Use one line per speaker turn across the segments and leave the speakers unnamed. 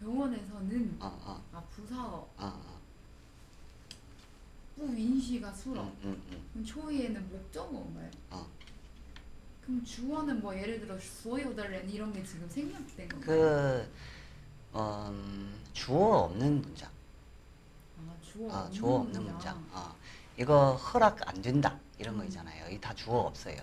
병원에서는
어, 어,
아 부사어
어, 어.
부윈시가 수러
음, 음, 음.
그럼 초이에는 목적어인가요?
어.
그럼 주어는 뭐 예를 들어 소요달렌 이런 게 지금 생략된 건가요?
그 음, 주어 없는 문장.
아 주어
어,
없는
주어 없는 문장. 어. 이거 허락 안 된다 이런 거 있잖아요. 이 다 주어 없어요.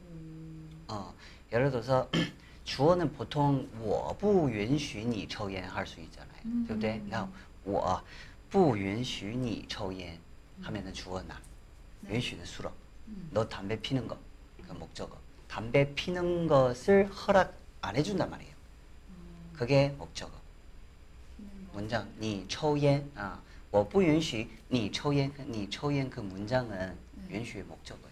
음,
어, 예를 들어서 주어는 보통 我不允许你抽烟 할 수 있잖아요.
음.
对不对? 그냥 我不允许你抽烟 하면은 주어 나.
네.
允许는 수로.
음.
너 담배 피는 거. 그 목적어. 담배 피는 것을 허락 안 해준단 말이에요.
음,
그게 목적어.
피는 거.
문장 你抽烟 아, 我不允许你抽烟你抽烟그 문장은
네.
允许 목적어예요.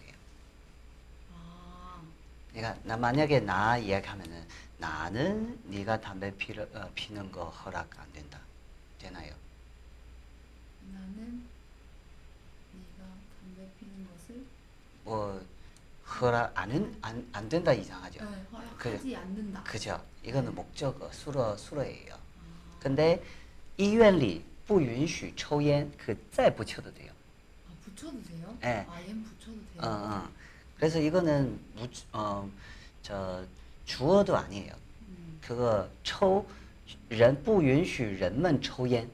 아,
그러니까 나 만약에 나 이야기하면은 나는 네가 담배 피를, 어, 피는 거 허락 안 된다. 되나요?
나는 네가 담배 피는 것을
뭐 허락 안은 안, 안 된다 이상하죠.
네, 허락하지 않는다.
그죠? 이거는 목적어 수로 수로예요.
아,
근데 医院里不允许抽烟그再 붙여도 돼요.
아 붙여도 돼요?
네.
아 얘는 붙여도 돼요?
어, 어. 그래서 이거는 무, 어, 저 주어도 아니에요.
음,
그거 抽人不允许人们抽烟。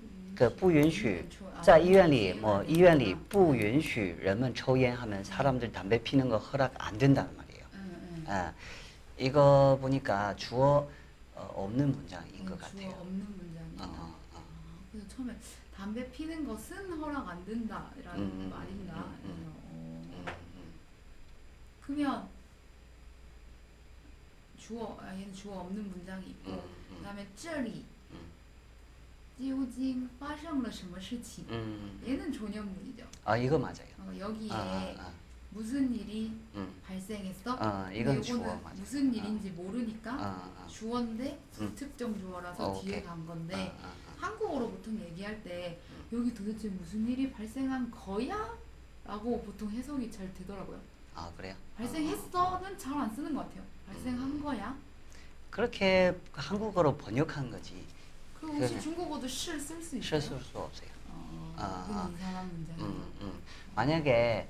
음,
个不允许
아,
在医院里뭐
음,
医院里
음,
不允许人们抽烟 하면 사람들 담배 피는 거 허락 안 된다는 말이에요.
음, 음.
아, 이거 보니까 주어 어, 없는 문장인 것
음,
같아요.
주어 없는 문장이다.
어, 어, 어.
아, 그래서 처음에 담배 피는 것은 허락 안 된다라는
음, 음,
말인가?
음, 음,
그래서, 어,
음, 음.
그러면 주어 아, 얘는 주어 없는 문장이 있고
음, 음.
그다음에 这里
嗯
究竟发生了什么事情
음.
얘는 존형문이죠.
아 이거 맞아요.
어, 여기에
아, 아, 아.
무슨 일이
음.
발생했어?
아,
근데
이건
요거는
주어 맞아요.
무슨 일인지 모르니까
아, 아.
주어인데
음.
특정 주어라서
어,
뒤에
오케이.
간 건데
아, 아, 아.
한국어로 보통 얘기할 때 여기 도대체 무슨 일이 발생한 거야? 라고 보통 해석이 잘 되더라고요.
아 그래요?
발생했어는 잘 안 쓰는 것 같아요. 발생한
음.
거야?
그렇게 한국어로 번역한 거지.
그럼 혹시
그러네.
중국어도 실 쓸 수 있어요?
실수할 수 없어요.
어,
아,
그건
아.
이상한 문제네.
음, 음. 만약에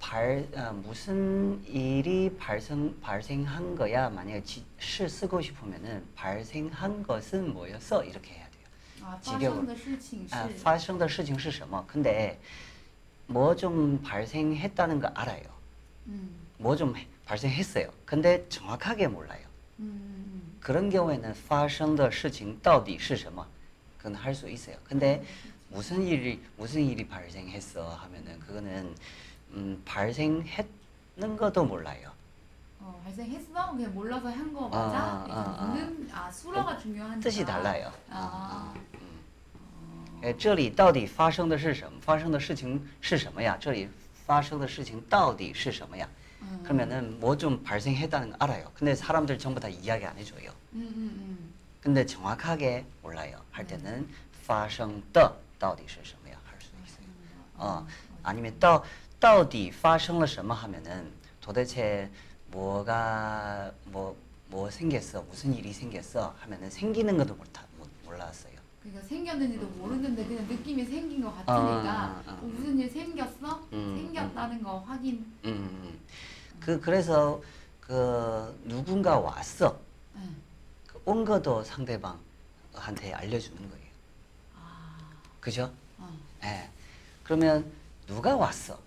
발 어, 무슨 일이 발생 발생한 거야 만약에 지, 시 쓰고 싶으면은 발생한 것은 뭐였어 이렇게 해야 돼요.
아,
직역으로.
发生的事情是
아, 发生的事情是什么? 근데 뭐 좀 발생했다는 거 알아요.
음,
뭐 좀 발생했어요. 근데 정확하게 몰라요.
음, 음,
그런 경우에는 发生的事情到底是什么? 그건 할 수 있어요. 근데 무슨 일이 무슨 일이 발생했어 하면은 그거는 음, 발생했는 것도 몰라요.
어, 발생했어? 그냥 몰라서 한 거
아,
맞아?
아, 아,
는 아, 수로가 중요한
뜻이 달라요.
아,
음, 음. 哎，这里到底发生的是什么？发生的事情是什么呀？这里 发生的事情到底是什么呀？
음,
그러면은 뭐 좀 발생했다는 거 알아요. 근데 사람들 전부 다 이야기 안 해줘요.
음, 음,
근데 정확하게 몰라요. 할 때는 发生的到底是什么呀？할 수 있어요.
음.
어, 아니면 到到底发生了什么 하면은 도대체 뭐가 뭐 뭐 생겼어? 무슨 일이 생겼어? 하면은 생기는 것도 못, 못 몰랐어요.
그러니까 생겼는지도 모르는데 그냥 느낌이 생긴 것
아,
같으니까
아, 아,
어, 무슨 일 생겼어?
음,
생겼다는 거 확인.
음, 음. 그 그래서 그 누군가 왔어.
응.
그 온 것도 상대방한테 알려주는 거예요.
아,
그죠?
어.
예. 그러면 누가 왔어?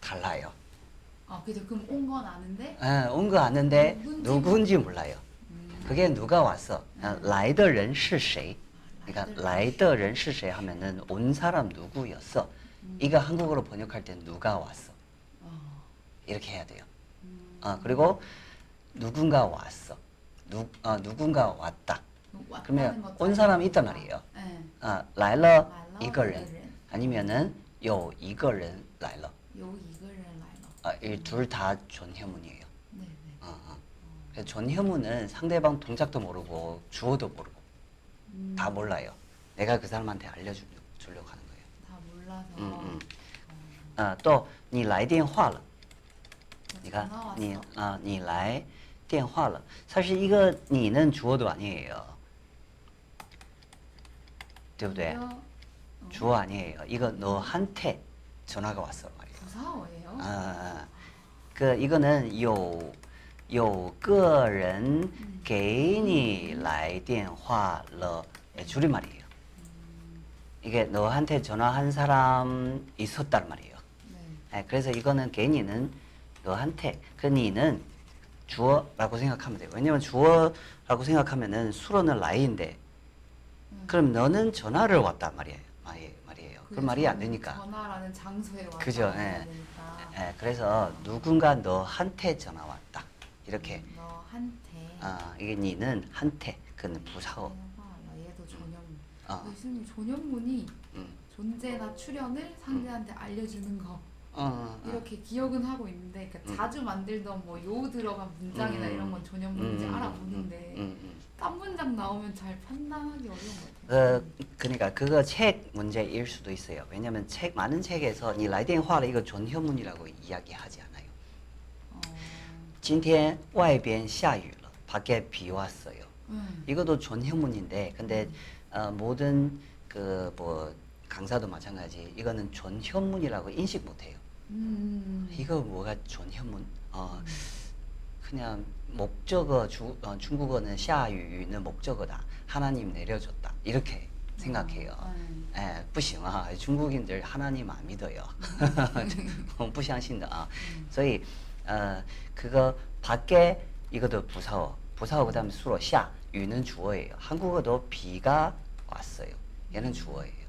달라요.
아, 그죠. 그럼 온 건 아는데.
예, 온 거 아는데
누군지
누군지 몰라요.
음.
그게 누가 왔어? 아,
음.
来的人是谁?
아,
그러니까
来的人
来的人是谁 하면은 온 사람 누구였어?
음.
이거 한국어로 번역할 때 누가 왔어?
어.
이렇게 해야 돼요.
음.
아, 그리고 누군가 왔어. 누, 어, 누군가 왔다.
왔다는
그러면
것도
온 사람이
아니니까.
있단 말이에요.
네.
啊，来了
말러
一个人
이거는
아니면은 有一个人来了
요 이거를 라이너.
아, 이둘다 존혐문이에요.
네, 네.
어, 어. 그래서 존혐문은 상대방 동작도 모르고 주어도 모르고
음,
다 몰라요. 내가 그 사람한테 알려주려고 주려고 하는 거예요.
다 몰라서.
음, 음.
어,
啊，또你来电话了，
전화
你看
왔어.
你啊，你来电话了， 사실 이거 你는 주어도 아니에요. 对不对？
이거, 어,
주어 아니에요. 이거 너한테 전화가 왔어 말이에요.
부사어예요?
아, 그 이거는 有有个人 给你来电话了 예, 줄임말이에요. 이게 너한테 전화한 사람 있었단 말이에요.
네.
예, 그래서 이거는 개니는 너한테 그 니는 주어라고 생각하면 돼요. 왜냐면 주어라고 생각하면은 수로는 라이인데
음.
그럼 너는 전화를 왔단 말이에요. 말이- 말이에요. 그
그게
말이 안
전-
되니까.
전화라는 장소에 와서
그죠,
해야
예.
되니까.
예, 그래서 누군가 너한테 전화 왔다. 이렇게
너한테.
아, 이게 니는 한테 그는 부사어.
해봐. 얘도 전염.
어.
교수님 전염문이
음.
존재나 출현을 상대한테 알려주는 거
어, 어, 어.
이렇게 기억은 하고 있는데 그러니까
음.
자주 만들던 뭐 요 들어간 문장이나
음.
이런 건 전염문인지
음,
알아보는데
음, 음.
딴 문장 나오면 잘 판단하기 어려운 것 같아요.
그 그러니까 그거 책 문제일 수도 있어요. 왜냐면 책 많은 책에서 니来电话了 이거 존혐문이라고 이야기하지 않아요.
어,
今天外边下雨了. 밖에 비 왔어요.
음.
이것도 존혐문인데 근데 어, 모든 그 뭐 강사도 마찬가지 이거는 존혐문이라고 인식 못해요.
음.
이거 뭐가 존혐문? 어, 그냥 목적어 주, 어, 중국어는 下雨는 목적어다. 하나님 내려줬다. 이렇게 생각해요.
음.
예, 不行啊. 중국인들 하나님 안 믿어요. 不相信的啊. 所以 어, 그거 밖에 이것도 부사어. 부사어 그다음에 수로 下, 유는 주어예요. 한국어도 비가 왔어요. 얘는 주어예요.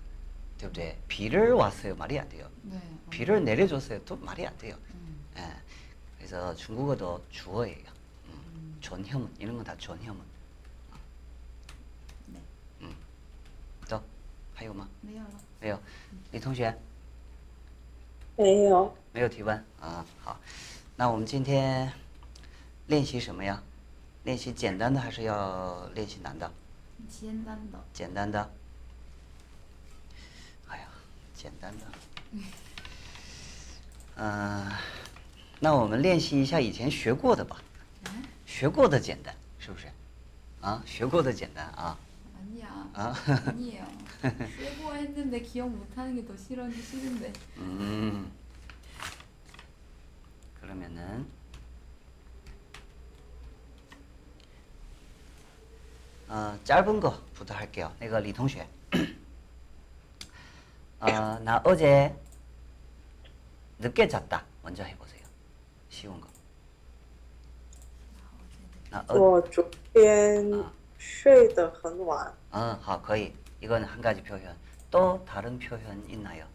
对不对? 비를 왔어요. 말이 안 돼요.
네. 어.
비를 내려줬어요. 또 말이 안 돼요.
음.
예. 그래서 중국어도 주어예요. 음. 존혐문 이런 건 다 존혐문.
네.
都还有吗？
没有了。
没有。李同学
没有，
没有提问啊？好，那我们今天练习什么呀？ 练习简单的还是要练习难的？
简单的。
简单的。哎呀，简单的。嗯、那我们练习一下以前学过的吧。
네?
学过的简单，是不是？啊，学过的简单啊。
아니야.
아.
아니에요. 쓰고 했는데 기억 못하는 게 더 싫은지 싫은데.
음. 그러면은 어, 짧은 거부터 할게요. 내가 리 동시에. 어, 나 어제 늦게 잤다. 먼저 해보세요. 쉬운 거. 나 어,
我昨天
啊
睡得很晚，
어, 好, 거의. 이건 한 가지 표현. 또 다른 표현 있나요?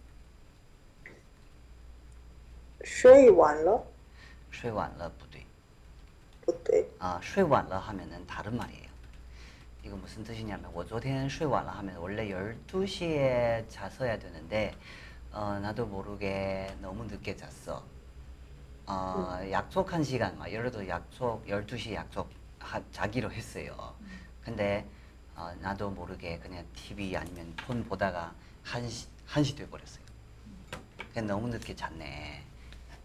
睡晚了，
睡晚了不对.
不对，
아, 睡晚了 하면은 다른 말이에요. 이거 무슨 뜻이냐면, 我昨天睡晚了 하면 원래 12시에 잤어야 되는데, 어, 나도 모르게 너무 늦게 잤어. 어, 약속한 시간, 막 예를 들어 약속, 12시 약속 하, 자기로 했어요. 근데, 어, 나도 모르게 그냥 TV 아니면 폰 보다가 1시, 1시 돼버렸어요. 그냥 너무 늦게 잤네.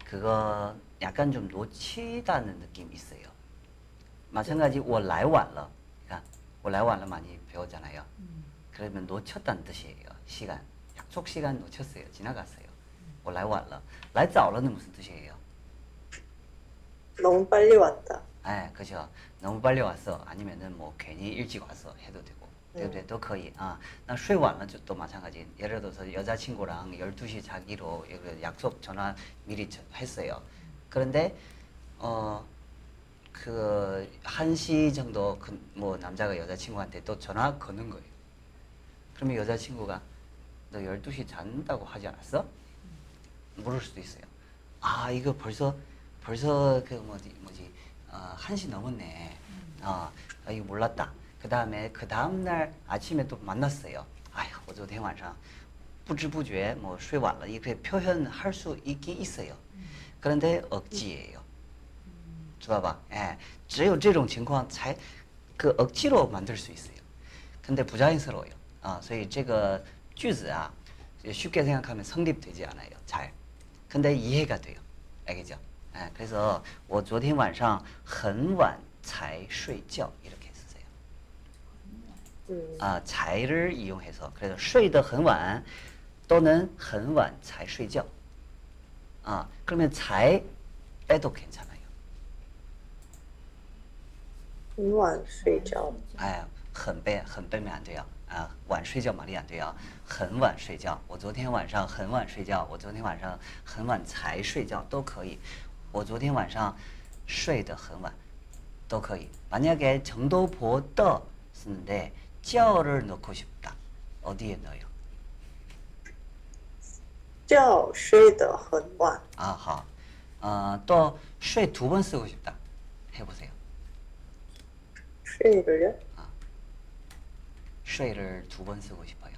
그거 약간 좀 놓치다는 느낌이 있어요. 마찬가지 我来晚了. 그러니까 我来晚了 많이 배웠잖아요.
음.
그러면 놓쳤다는 뜻이에요. 시간. 약속 시간 놓쳤어요. 지나갔어요. 我来晚了.来早了는 무슨 뜻이에요?
너무 빨리 왔다.
예, 그죠. 너무 빨리 왔어. 아니면은 뭐 괜히 일찍 왔어 해도 되고. 对不对? 都可以. 아, 나睡晚了 또 마찬가지. 예를 들어서 여자친구랑 12시 자기로 약속 전화 미리 저- 했어요. 그런데 어, 그 1시 정도 그 뭐 남자가 여자친구한테 또 전화 거는 거예요. 그러면 여자친구가 너 12시 잔다고 하지 않았어? 물을 수도 있어요. 아, 이거 벌써 벌써 그 뭐지 뭐지 어, 1시 넘었네. 어, 아, 이거 몰랐다. 그 다음에 그 다음 날 아침에 또 만났어요. 아휴, 我昨天晚上不知不觉뭐睡晚了 이렇게 표현할 수 있긴 있어요. 그런데 억지예요. 들어봐. 예. 只有这种情况才그 억지로 만들 수 있어요. 근데 부자연스러워요. 아, 所以这个句子啊 쉽게 생각하면 성립되지 않아요. 잘. 근데 이해가 돼요. 알겠죠? 예. 그래서 我昨天晚上很晚才睡觉 이렇게 쓰세요.
음,
아, 才를 이용해서 그래서 睡得很晚 또는 很晚才睡觉. 아, 그러면 才 빼도 괜찮아요.
晚睡觉，
哎，很背很背面对呀啊，晚睡觉玛丽亚对呀，很晚睡觉。我昨天晚上很晚睡觉，我昨天晚上很晚才睡觉都可以。我昨天晚上睡得很晚都可以. 만약에 정도보다 쓰는데 쩌를 넣고 싶다. 어디에 넣어요?
觉睡得很晚，
아, 好. 어, 또睡두 번 쓰고 싶다. 해보세요.
睡了
睡를 두 번 쓰고 싶어요.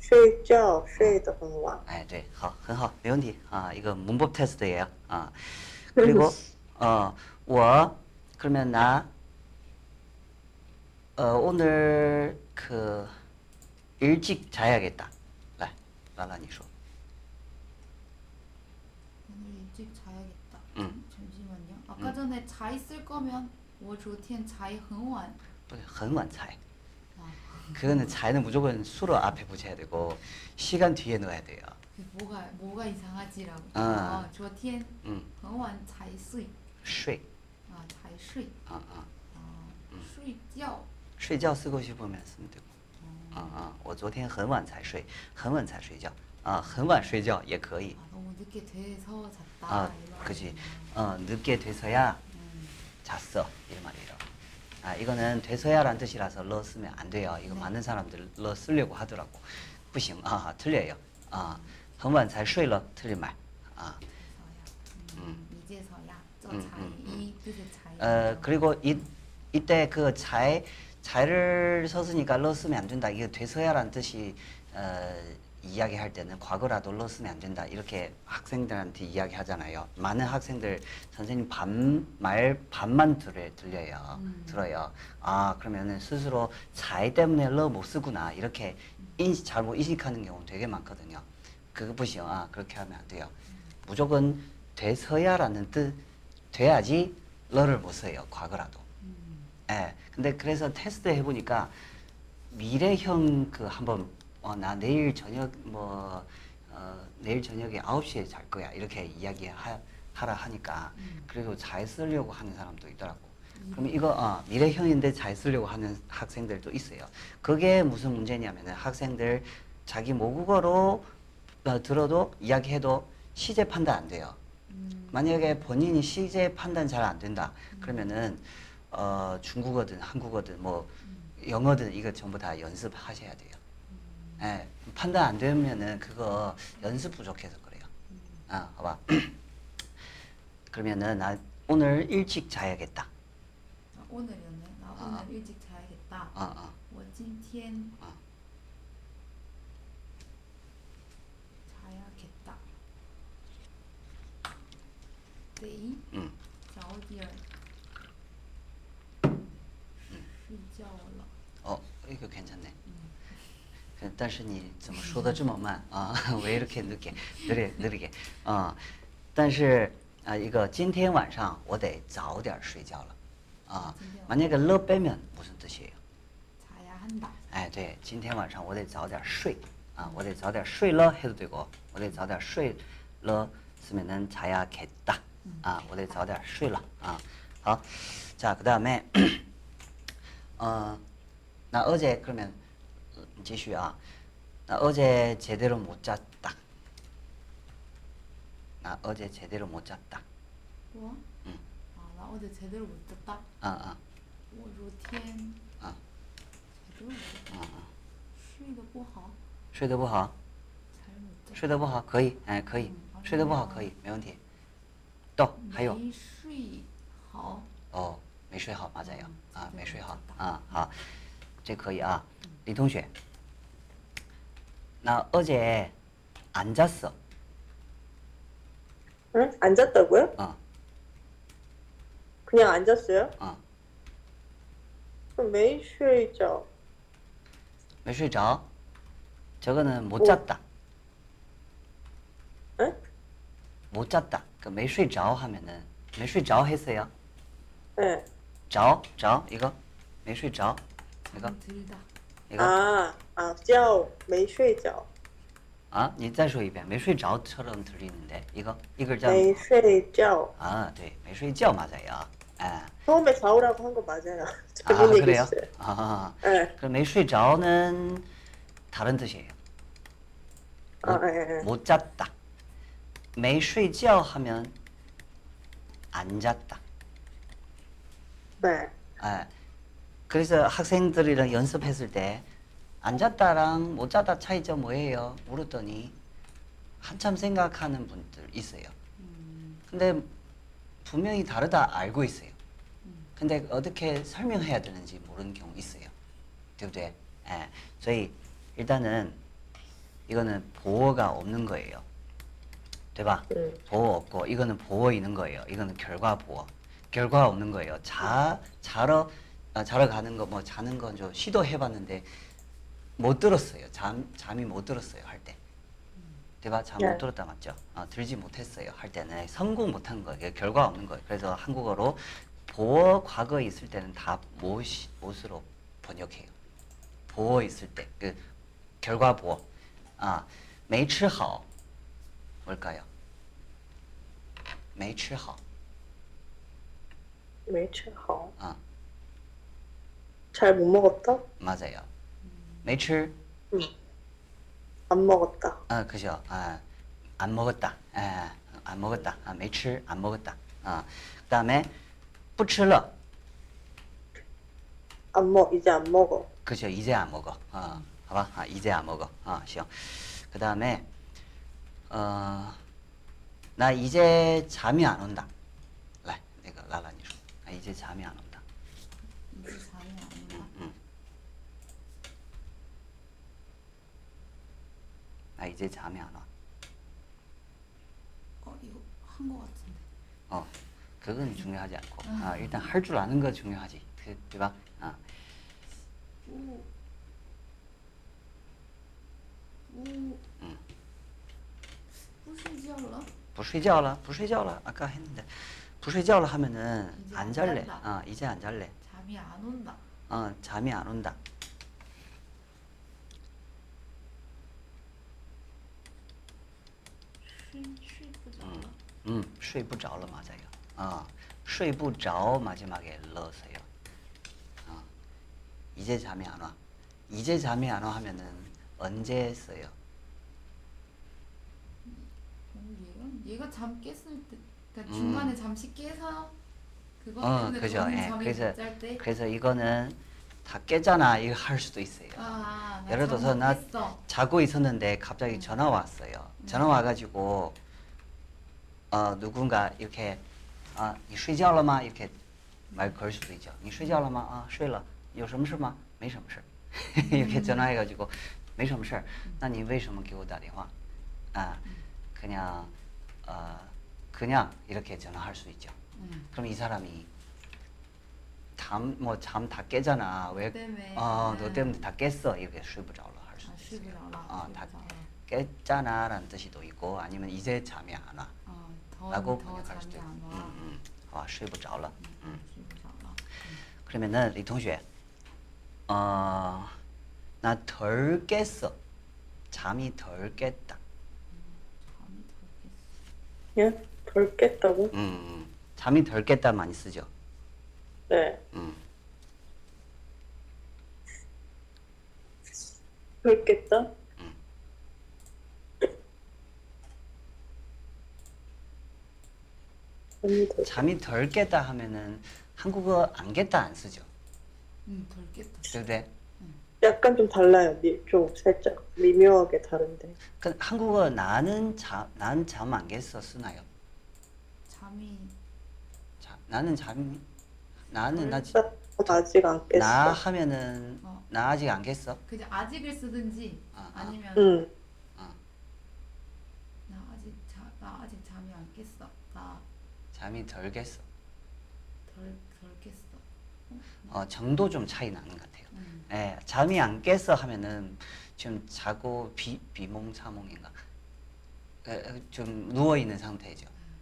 睡觉睡得很晚，
哎，对，好，很好，没问题啊。一个문법 테스트예요 아. 그리고 어, 我 그러면 나 어, 오늘 그 일찍 자야겠다. 来，兰兰你说.
오늘 일찍 자야겠다.
응.
잠시만요. 아까 전에 자 있을 거면 我昨天 자이 很晚.
不是很晚才.
아,
그거는 자는 무조건 수로 앞에 붙여야 되고 시간 뒤에 넣어야 돼요.
그 뭐가 뭐가 이상하지라고.
아.
아, 昨天
응,
很晚才睡.
睡.
아, 才睡.
아, 아.
아, 睡觉.
睡觉 쓰고 싶으면 쓰면 되고. 아, 아. 我昨天很晚才睡,很晚才睡觉. 아, 很晚睡觉也可以.
아, 너무 늦게 돼서 잤다.
아,
이런
그지.
거.
어, 늦게 돼서야
음.
잤어. 이런 말이에요. 아, 이거는 돼서야란 뜻이라서 러 쓰면 안 돼요. 이거
네.
많은 사람들 러 쓰려고 하더라고. 不行. 아, 틀려요. 아, 很晚才睡了 틀린 말. 아,
이제서야. 음, 이제서야. 저
음,
자이
음,
이 뜻의 자이.
어, 그리고 이, 이때 그 잘, 잘을 썼으니까 러 쓰면 안 된다. 이거 돼서야란 뜻이 어, 이야기할 때는 과거라도 러 쓰면 안 된다. 이렇게 학생들한테 이야기하잖아요. 많은 학생들 선생님 반, 말 반만 들을, 들려요.
음.
들어요. 아, 그러면은 스스로 잘 때문에 러 못 쓰구나. 이렇게 인식, 잘못 인식하는 경우 되게 많거든요. 그거 보시오. 아, 그렇게 하면 안 돼요. 무조건 돼서야라는 뜻, 돼야지 러를 못 써요. 과거라도.
음.
예. 근데 그래서 테스트 해보니까 미래형 그 한번 어, 나 내일 저녁 뭐 어, 내일 저녁에 9시에 잘 거야 이렇게 이야기 하, 하라 하니까
음.
그리고 잘 쓰려고 하는 사람도 있더라고. 그러면 이거 어, 미래형인데 잘 쓰려고 하는 학생들도 있어요. 그게 무슨 문제냐면은 학생들 자기 모국어로 어, 들어도 이야기해도 시제 판단 안 돼요.
음.
만약에 본인이 시제 판단 잘 안 된다 그러면은 어, 중국어든 한국어든 뭐 영어든 이거 전부 다 연습하셔야 돼요. 예, 판단 안 되면은 그거 연습 부족해서 그래요. 아, 봐봐. 그러면은 나 오늘 일찍 자야겠다.
아, 오늘이었네. 나
아.
오늘 일찍 자야겠다.
어, 어.
我今天
어.
자야겠다. 내일
음. 但是你怎么说的这么慢啊？왜 이렇게 늦게 느리 느리게? 어, 但是啊，一个今天晚上我得早点睡觉了啊。 만약에 러 빼면 무슨 뜻이에요?
자야 한다.
哎，对，今天晚上我得早点睡啊，我得早点睡了해도 되고，我得早点睡了쓰면은 자야겠다 아, 我得早点睡了啊。好，자 그다음에 어, 나 어제 그러면 어, 继续啊，나 어제 제대로 못 잤다. 나 어제 제대로 못 잤다.
뭐?
응.
아, 나 어제 제대로 못 잤다.
아, 아,
我昨天
아,
제대로 못 잤다.
아, 아.
睡得不好.
睡得不好。
잘못 잤다.
睡得不好可以，哎，可以
嗯，好
睡得不好
的
可以，没问题。到还有
没睡好.
哦， 没睡好 맞아요. 아,
네,
没睡好.
맞다.
아, 好.这可以啊. 리同学. 나 어제 안 잤어.
응? 앉았다고요?
어.
그냥 앉았어요?
어.
그럼 매일睡觉.
没睡着. 저거는 못
오.
잤다.
응?
못 잤다. 그没睡着 하면은 没睡着 했어요.
네.
着着 이거 没睡着 이거
잠이 들다.
이거
아, 아, 觉没睡觉.
아, 你再说一遍. 没睡着처럼 들리는데 이거 이걸 자
没睡觉.
아, 네. 没睡觉 맞아요. 아,
처음에 자오라고 한 거 맞아요.
아
잘못
그래요?
얘기했어요.
아,
네.
그럼 没睡着는 다른 뜻이에요.
아,
못,
예, 예.
못 잤다. 没睡觉 하면 안 잤다.
네.
아, 그래서 학생들이랑 연습했을 때 안 잤다랑 못 잤다 차이점 뭐예요? 물었더니 한참 생각하는 분들 있어요.
음,
근데 분명히 다르다 알고 있어요.
음.
근데 어떻게 설명해야 되는지 모르는 경우 있어요. 对不对? 예. 所以 일단은 이거는 보어가 없는 거예요. 对吧?
음.
보어 없고 이거는 보어 있는 거예요. 이거는 결과 보어. 결과 없는 거예요. 자 자러 아, 자러 가는 거 뭐 자는 건 좀 시도해 봤는데 못 들었어요. 잠 잠이 못 들었어요 할 때. 对吧? 잠 못
네.
들었다 맞죠? 아, 들지 못했어요 할 때는 성공 못한 거예요. 결과 없는 거예요. 그래서 한국어로 보어 과거에 있을 때는 다 못이 못으로 번역해요. 보어 있을 때 그 결과 보어. 아, 没吃好 뭘까요? 没吃好.
没吃好.
아,
잘 못 먹었다?
맞아요. 没吃
응. 안 먹었다.
아, 그죠. 아, 안 먹었다. 아, 안 먹었다. 아, 没吃, 안 먹었다. 아, 그다음에 不吃了.
안 먹, 이제 안 먹어.
그죠. 이제 안 먹어. 아, 봐봐. 아, 이제 안 먹어. 아, 行. 그다음에 어, 나 이제 잠이 안 온다. 来, 내가 라라니 줘. 나 이제 잠이 안 온다. 나 이제 잠이 안 와.
어 이거 한 거 같은데.
어, 그건 중요하지 않고. 아, 일단 할 줄 아는 거 중요하지. 그, 对吧? 아,
오. 오.
응.
不睡觉了?
不睡觉了,不睡觉了. 아까 했는데. 不睡觉了 하면은
이제
안
안
잘래.
잔다.
아, 이제 안 잘래.
잠이 안 온다.
어, 잠이 안 온다. 음, 음, 睡不着了 맞아요. 어, 睡不着 마지막에 넣으세요. 어, 이제 잠이 안 와. 이제 잠이 안 와 하면은 언제 써요?
어, 얘가 얘가 잠 깼을 때, 그러니까
음.
중간에 잠시 깨서 그것
어,
때문에
그죠.
너무
예,
잠이
그래서
못 잘 때.
그래서 이거는 다 깨잖아. 이거 할 수도 있어요.
아, 나
예를
잠
들어서
못
나
깼어.
자고 있었는데 갑자기 전화 왔어요. 전화 와가지고 어 누군가 이렇게 아, 你睡觉了吗? 이렇게 말 걸 수도 있죠. 你睡觉了吗? 아, 睡了.有什么事吗?没什么事. 이렇게 전화해가지고 没什么事.那你为什么给我打电话? 아, 그냥 어 그냥 이렇게 전화할 수 있죠.
응.
그럼 이 사람이 잠뭐잠 다 깨잖아. 왜?
때문에.
어, 너
응.
때문에 다 깼어. 이렇게 睡不着了 할 수
아,
있어요.
쉬고 자라.
어,
쉬고
다
자라.
깼잖아라는 뜻이도 있고 아니면 이제 잠이 안 와.
어, 더,
라고
더
번역할 수도
잠이
있고.
안 와.
음, 음. 아, 睡不着了. 음.
쉬고 자라.
그러면은 리 동시에 어, 나 덜 깼어. 잠이 덜 깼다.
잠이 덜 깼어.
예? 덜 깼다고?
음, 음. 잠이 덜 깼다 많이 쓰죠.
네.
음.
덜 깼다?
음.
잠이 덜
잠이 덜 깼다 하면은 한국어 안 깼다 안 쓰죠.
응, 덜 깼다.
그래?
약간 좀 달라요. 미, 좀 살짝 미묘하게 다른데.
그 한국어 나는 잠 난잠 안 깼어 쓰나요?
잠이
자, 나는 잠이 나는 나, 지-
나도 아직 안 깼어.
나 하면은
어.
나 아직 안 겠어.
그냥 아직을 쓰든지
아, 아.
아니면
응. 아.
나 아직 자, 나 아직 잠이 안 깼어.
잠이 덜 겠어.
덜, 덜 깼어.
어? 어, 정도 좀 차이 나는 것 같아요.
음.
예, 잠이 안 깼어 하면은 지금 자고 비, 비몽 사몽인가 에, 좀 누워 있는 상태죠. 음.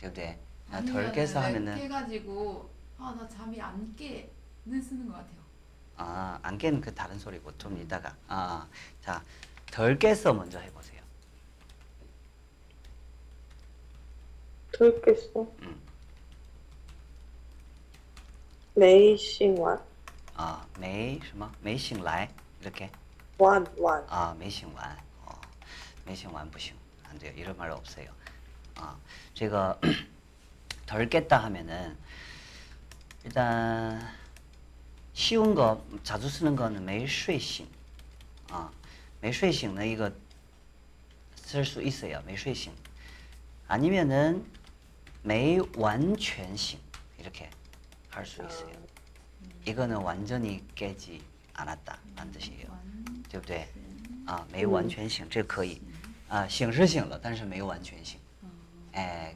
근데 나 덜 아니면은 하면은
깨가지고 아 나 잠이 안 깨는 쓰는 것 같아요.
아, 안 깨는 그 다른 소리고 좀 이따가. 아, 자, 덜 깼어 먼저 해보세요.
덜 깼어.
음.
没醒完
아, 没什么没醒来 이렇게.
晚晚
아, 没醒完. 어, 没醒完不行. 안 돼요. 이런 말 없어요. 아, 제가 덜 깼다 하면은 일단 쉬운 거 자주 쓰는 거는 没睡醒. 아, 没睡醒는 이거 쓸 수 있어요. 没睡醒. 아니면은 没完全醒 이렇게 할 수 있어요. 이거는 완전히 깨지 않았다 는 뜻이에요.
完
对不对？啊，没完全醒，这可以。啊，醒是醒了，但是没有完全醒。哎，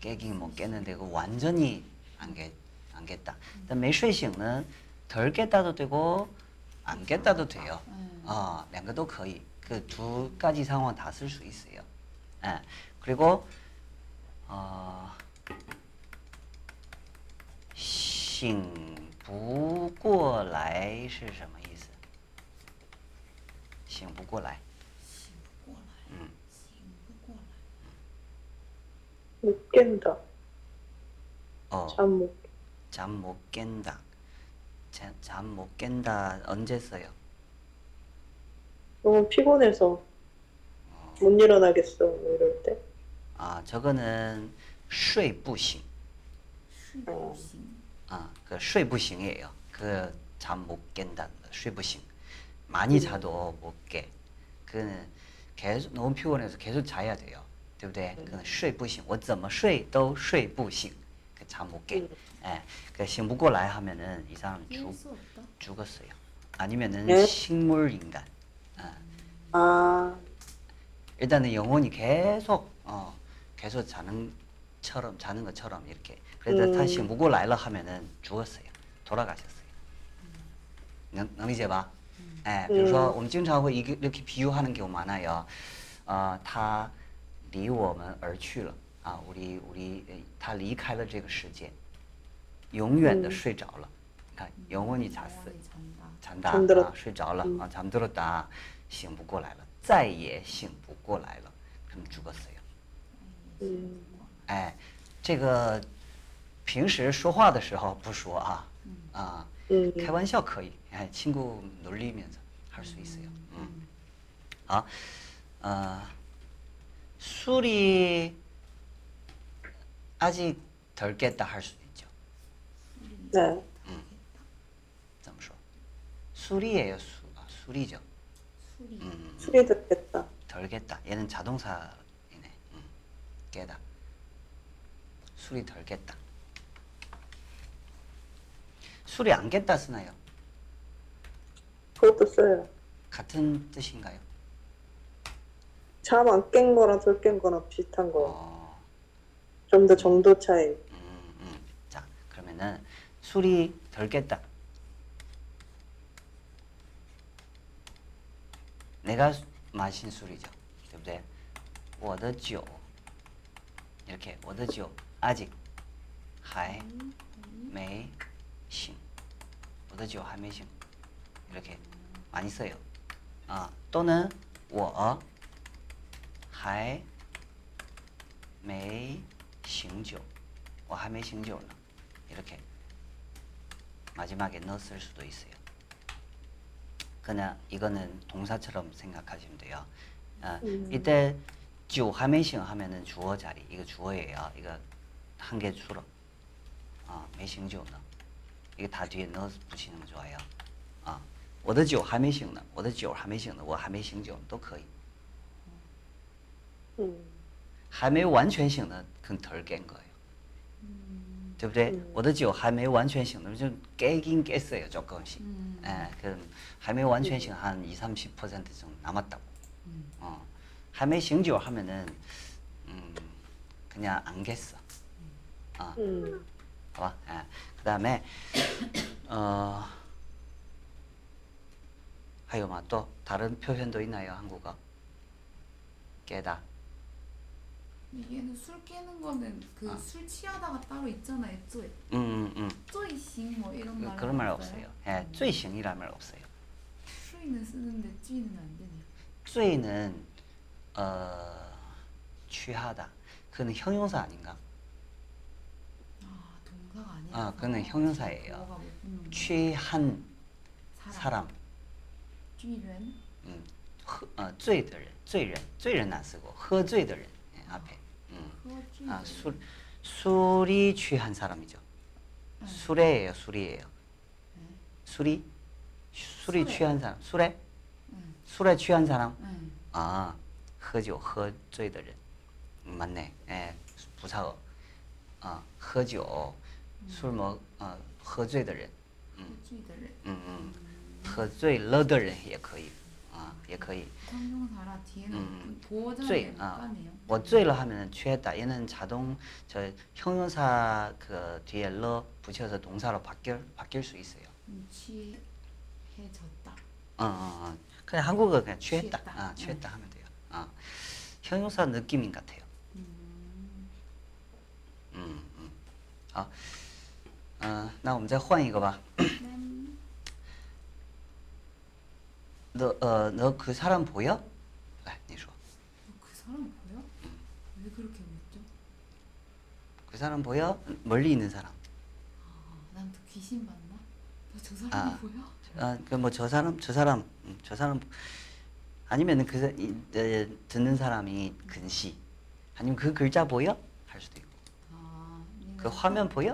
깨긴못깼는데그완전히안깨 안깼다。但没睡醒呢，덜깼다도되고안깼다도돼요。
음.
아, 两个都可以。그 두 가지 상황 다 쓸 수 있어요. 예. 그리고 어, 醒不过来是什么意思？醒不过来。
醒不过来，
嗯
醒不过来。
못 깬다.
어,
잠 못.
잠 못 깬다. 잠 못 깬다. 언제 써요?
너무 피곤해서 못 일어나겠어. 뭐 이럴 때.
아, 저거는 睡不醒.
睡不醒，
아, 그 睡不醒예요. 그 잠 못 깬다는 거. 睡不醒. 많이 자도 못 깨. 그는 계속 너무 피곤해서 계속 자야 돼요. 对不对? 그는 睡不醒.我怎么睡都睡不醒. 그잠못 깨.
음.
예. 그 醒不过来 하면은 이 사람 죽
깰수 없다.
죽었어요. 아니면은
네?
식물 인간. 아,
아,
일단은 영혼이 계속 어 계속 자는 처럼 자는 것처럼 이렇게. 그래서
음.
他醒不过来了 하면은 죽었어요. 돌아가셨어요. 능, 능리제 봐. 예, 比如说
음.
我们经常会一个 이렇게 비유하는 경우 많아요. 어, 他离我们而去了啊, 우리 우리 他离开了这个世界， 永远的
음.
睡着了。你看 영혼이 잤어요.
영원히 잔다.
잔다
잠들었-
아, 睡着了
음.
아, 잠들었다 醒不过来了再也醒不过来了 그럼 죽었어요
음,
哎这个平时说话的时候不说啊啊
음,
开玩笑可以 예, 친구 놀리면서 할 수 있어요 음. 아, 어, 술이 아직 덜 깼다 할 수 도 있죠
네.
怎么说 술이에요 수, 아, 술이죠
술이
음.
술이 듣겠다.
덜 깼다. 얘는 자동사이네. 음. 깨다. 술이 덜 깼다. 술이 안 깼다 쓰나요?
그것도 써요.
같은 뜻인가요?
잠 안 깬 거랑 덜 깬 거랑 비슷한 거.
어,
좀 더 정도 차이.
음, 음. 자, 그러면은 술이 덜 깼다. 내가 수- 마신 술이죠. 对不对?我的酒 이렇게 我的酒 아직 还没醒.我的酒还没醒. 이렇게 많이 써요. 아, 또는 我还没醒酒.我还没醒酒呢. 이렇게 마지막에 넣었을 수도 있어요. 그냥 이거는 동사처럼 생각하시면 돼요. 아,
음.
이때 酒还没醒 하면은 주어 자리 이거 주어예요. 이거 한 개 줄어. 아, 没醒酒呢. 이거 다 뒤에 넣어 붙이는 거 좋아요. 아, 我的酒还没醒呢.我的酒还没醒呢.我还没醒酒都可以.
음,
还没完全醒呢, 그건 덜 깬 거예요. 对不对？
嗯
我的酒还没完全醒的，就깨긴깼어요 조금씩.
음.
예, 그还没完全醒한 2, 30% 정도 남았다고.
음.
어. 还没醒酒 하면은 음, 그냥 안 깼어. 어.
음.
봐봐. 예. 그다음에 어. 还有吗? 또 다른 표현도 있나요, 한국어? 깨다.
이게는 술 깨는 거는 그
아.
술 취하다가 따로 있잖아요. 쪼이.
음, 음, 음.
쪼이싱 뭐 이런 말.
그런 말 없어요. 예, 醉醒이란 말 없어요.
슈이는 쓰는데 찌는 안 되네요.
醉는 어, 취하다. 그는 형용사 아닌가?
아 동사가 아니라.
아, 그거는 형용사예요.
뭐가 못 붙는
취한
사람.
사람.
쥐ren.
음, 喝, 어, 醉的人,醉人,醉人안 쓰고 喝醉的人 예, 앞에. 음.
그거 쥐.
아, 술 술이 취한 사람이죠.
네.
술에예요, 술이에요.
네.
술이 술이
술에.
취한 사람. 술에
네.
술에 취한 사람.
네.
아, 喝酒喝醉的人. 음, 맞네. 예, 부사어. 아, 喝酒, 술 먹, 어, 喝醉的人. 음,
쥐들을.
음, 음. 喝醉了的人也可以. 아, 也可以.
형용사라 뒤에는
음.
보호자를
醉,
못
아,
가네요.
我醉了 하면은 취했다. 얘는 자동 저 형용사 그 뒤에 러 붙여서 동사로 바뀔 바뀔 수 있어요.
음, 취해졌다.
어, 어, 어. 그냥 한국어 그냥 취했다.
취했다.
아, 취했다 하면 돼요. 아, 형용사 느낌인 같아요.
음.
음, 음. 好，呃，那我们再换一个吧。 너, 어, 너 그 사람 보여? 네,
아니그 사람 보여? 왜 그렇게 믿죠?
그 사람 보여? 멀리 있는 사람.
아, 난 또 귀신 봤나? 나 저 사람
아.
보여?
아, 그 뭐 저 사람, 저 사람, 저 사람. 음, 아니면은 그 이, 에, 듣는 사람이 근시. 아니면 그 글자 보여? 할 수도 있고.
아,
그 화면 그 보여?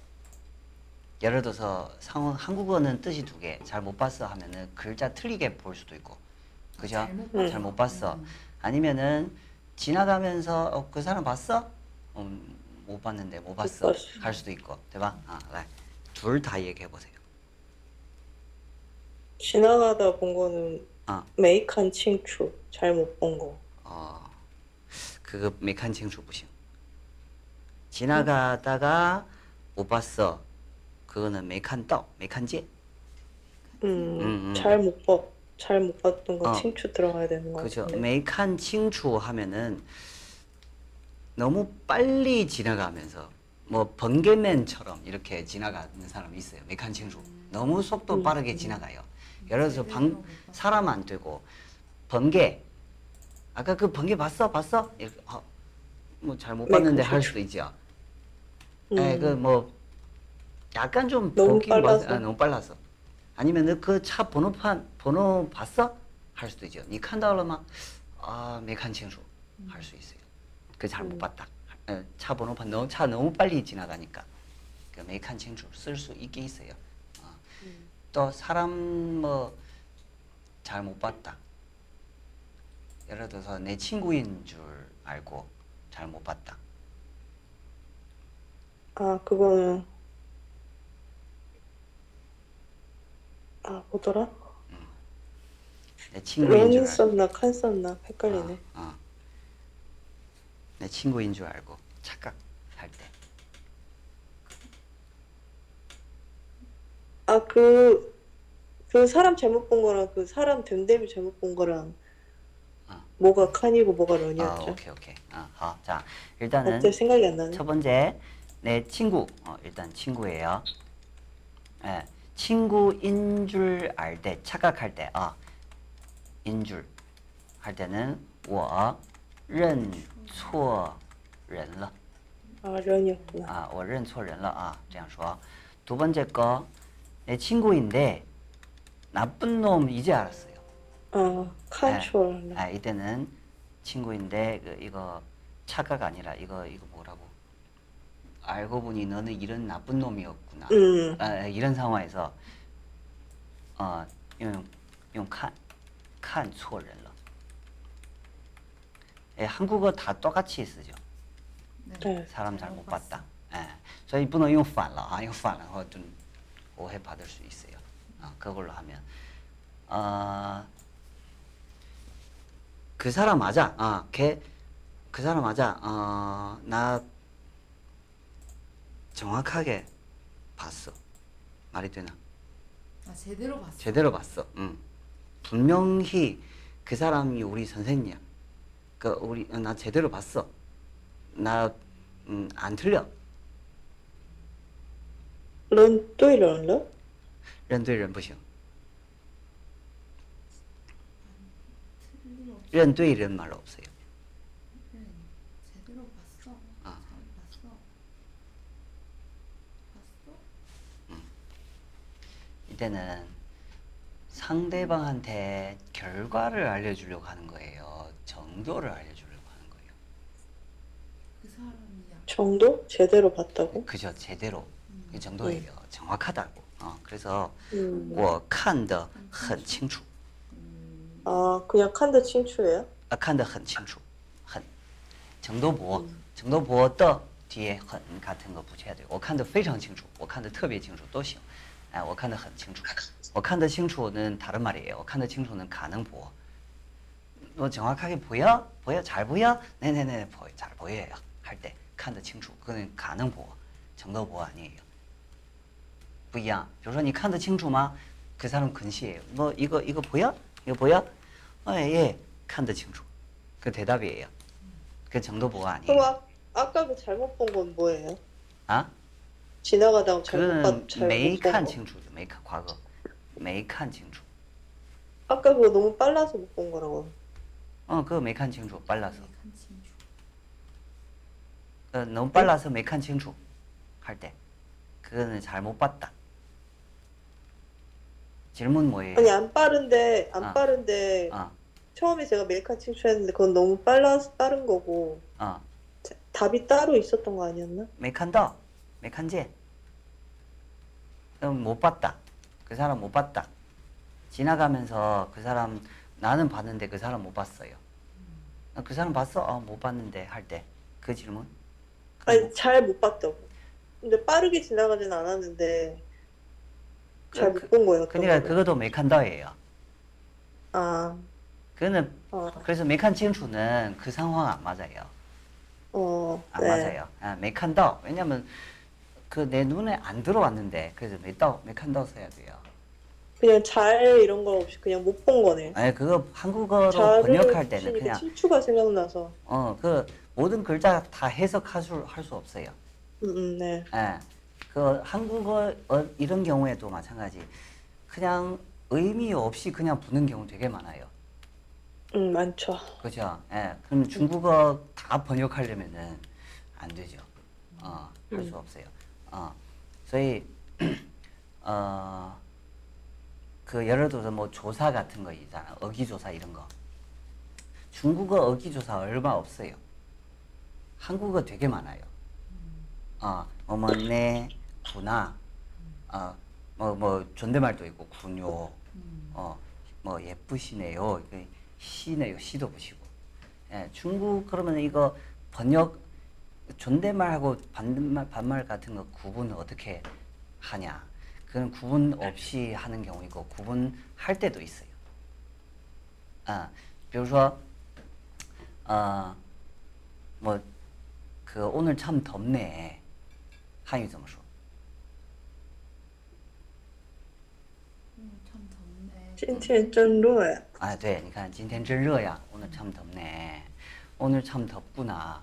예를 들어서 상, 한국어는 뜻이 두 개, 잘 못 봤어 하면은 글자 틀리게 볼 수도 있고, 그죠?
아,
잘못 봤어.
음.
아니면은 지나가면서 어, 그 사람 봤어? 음, 못 봤는데 못 봤어. 갈 수도 있고, 대박. 아, 네. 둘다 얘기해 보세요.
지나가다 본 거는
아,
没看清楚 잘못 본 거.
어, 그거 没看清楚 不是. 지나가다가 못 봤어. 그거는 메칸떡, 메칸제.
음잘못 음, 음. 봐. 잘못 봤던 거
어.
칭추 들어가야 되는 거
그죠.
같은데.
메칸 칭추 하면은 너무 빨리 지나가면서 뭐 번개맨처럼 이렇게 지나가는 사람이 있어요. 메칸 칭추. 너무 속도
음.
빠르게 지나가요. 예를 들어서 방, 사람 안 되고 번개. 아까 그 번개 봤어? 봤어? 이렇게 어, 뭐잘 못
네,
봤는데
그렇죠.
할 수도 있죠.
음.
네, 그뭐 약간 좀
너무
벗긴
빨라서.
아, 너무 빨라서. 아니면 그 차 번호판 번호 봤어? 할 수도 있죠. 니 칸달러만 아, 메칸 칭수 할 수 있어요. 그 잘못
음.
봤다. 어, 차 번호판 너무 차 너무 빨리 지나가니까 그 메칸 칭수 쓸 수 있게 있어요. 어.
음.
또 사람 뭐 잘 못 봤다. 예를 들어서 내 친구인 줄 알고 잘 못 봤다.
아, 그거는 아, 뭐더라?
내 친구인 줄 알고.
썼나 칸 썼나 헷갈리네.
어, 어. 내 친구인 줄 알고 착각할 때.
아, 그, 그 사람 잘못 본 거랑 그 사람 됨됨이 잘못 본 거랑
어.
뭐가 칸이고 뭐가
아,
런이었죠?
오케이 오케이. 아, 어, 자 일단은
갑자기 생각이 안 나네.
첫 번째 내 친구. 어, 일단 친구예요. 예, 친구인 줄 알 때, 착각할 때, 아, 인 줄 할 때는 我认错人了。
아, 런이었구나.
啊，我认错人了啊，这样说。 두 번째 거 내 친구인데 나쁜 놈 이제 알았어요.
아, 칸초라.
아, 이때는 친구인데 그 이거 착각 아니라 이거 이거 뭐라고? 알고 보니 너는 이런 나쁜 놈이었구나.
음.
아, 이런 상황에서 어, 용, 용 칸, 칸 초월러. 예, 한국어 다 똑같이 쓰죠.
네.
네.
사람 잘 못 봤다. 네. 예. 저희 분은 용 반러, 아, 용 반러. 좀 오해 받을 수 있어요. 어, 그걸로 하면. 어, 그 사람 맞아. 아, 걔, 그 사람 맞아. 어, 나 정확하게 봤어. 말이 되나?
아 제대로 봤어.
제대로 봤어. 응. 분명히 그 사람이 우리 선생이야. 그 우리 어, 나 제대로 봤어. 나 음, 안 틀려.
人对人了？
认对人不行.
틀림 없이
认对人 말 없어요. 때는 상대방한테 결과를 알려주려고 하는 거예요. 정도를 알려주려고 하는 거예요.
그 사람이야.
정도? 제대로 봤다고?
그죠? 제대로 그 정도예요. 정확하다고. 어, 그래서
음.
我看得很清楚.
아, 그냥 칸드 친추예요?
啊，看得很清楚，很程度博，程度博的뒤에 很 같은 거 붙여야 돼요. 我看得非常清楚，我看得特别清楚都行。 哎，我看得很清楚，我看得清楚는 다른 말이에요. 我看得清楚는 가능 보여. 너 정확하게 보여? 보여? 잘 보여? 네네네 보여. 잘 보여요. 할 때, 看得清楚, 그는 가능 보여. 정도 보여 아니에요. 不一样.比如说你看得清楚吗? 그 사람 근시예요. 뭐 이거 이거 보여? 이거 보여? 어, 예, 看得清楚. 그 대답이에요. 그 정도 보가 아니에요.
그럼 아, 아까 그 잘못 본 건 뭐예요?
아?
지나가다가 잘못
그거는
봤, 잘못 본
没看
거.
清楚,没看 과거. 没看清楚.
아까 그거 너무 빨라서 못 본 거라고.
어, 그거 没看清楚, 빨라서.
한 친구.
그 너무 빨라서 没看清楚 할 때. 그거는 잘 못 봤다. 질문 뭐예요?
아니 안 빠른데 안
아.
빠른데
어,
처음에 제가 메이카 친추했는데 그건 너무 빨라 빠른 거고
어.
자- 답이 따로 있었던 거 아니었나?
没看到,没 맥한지? 음, 못 봤다. 그 사람 못 봤다. 지나가면서 그 사람 나는 봤는데 그 사람 못 봤어요. 그 사람 봤어? 아, 못 봤는데 할 때 그 질문?
아니 잘 못 봤다고. 근데 빠르게 지나가진 않았는데 잘
그러니까
못본 거예요.
그니까 그것도 메칸다예요.
아.
그는
어.
그래서 메칸 친추는 그 상황 안 맞아요.
어.
안
네.
맞아요. 아, 메칸다. 왜냐면 그 내 눈에 안 들어왔는데 그래서 몇칸더서 해야 돼요.
그냥 잘 이런 거 없이 그냥 못 본 거네.
아니 그거 한국어로 번역할 때는 그냥
실추가 생각나서.
어 그 모든 글자 다 해석할 수, 할수 없어요.
음, 음 네.
예. 그 한국어 어, 이런 경우에도 마찬가지. 그냥 의미 없이 그냥 부는 경우 되게 많아요.
음 많죠.
그죠. 예. 그럼 중국어 다 번역하려면은 안 되죠. 어, 할수
음.
없어요. 어. 所以 어, 그 예를 들어서 뭐 조사 같은 거 있잖아. 어기 조사 이런 거. 중국어 어기 조사 얼마 없어요. 한국어 되게 많아요. 어, 어머, 네, 구나. 어, 뭐, 뭐, 존댓말도 있고, 군요. 어, 뭐, 예쁘시네요. 그 시네요. 시도 보시고. 예, 중국, 그러면 이거 번역, 존댓말하고 반말, 반말 같은 거 구분 어떻게 하냐. 그건 구분 없이 하는 경우이고, 구분할 때도 있어요. 아, 比如说, 어, 뭐, 그 오늘 참 덥네. 한유 怎么说?
음, 참 덥네.
今天真热呀.
아, 对,你看今天真热呀. 오늘 참 덥네. 오늘 참 덥구나.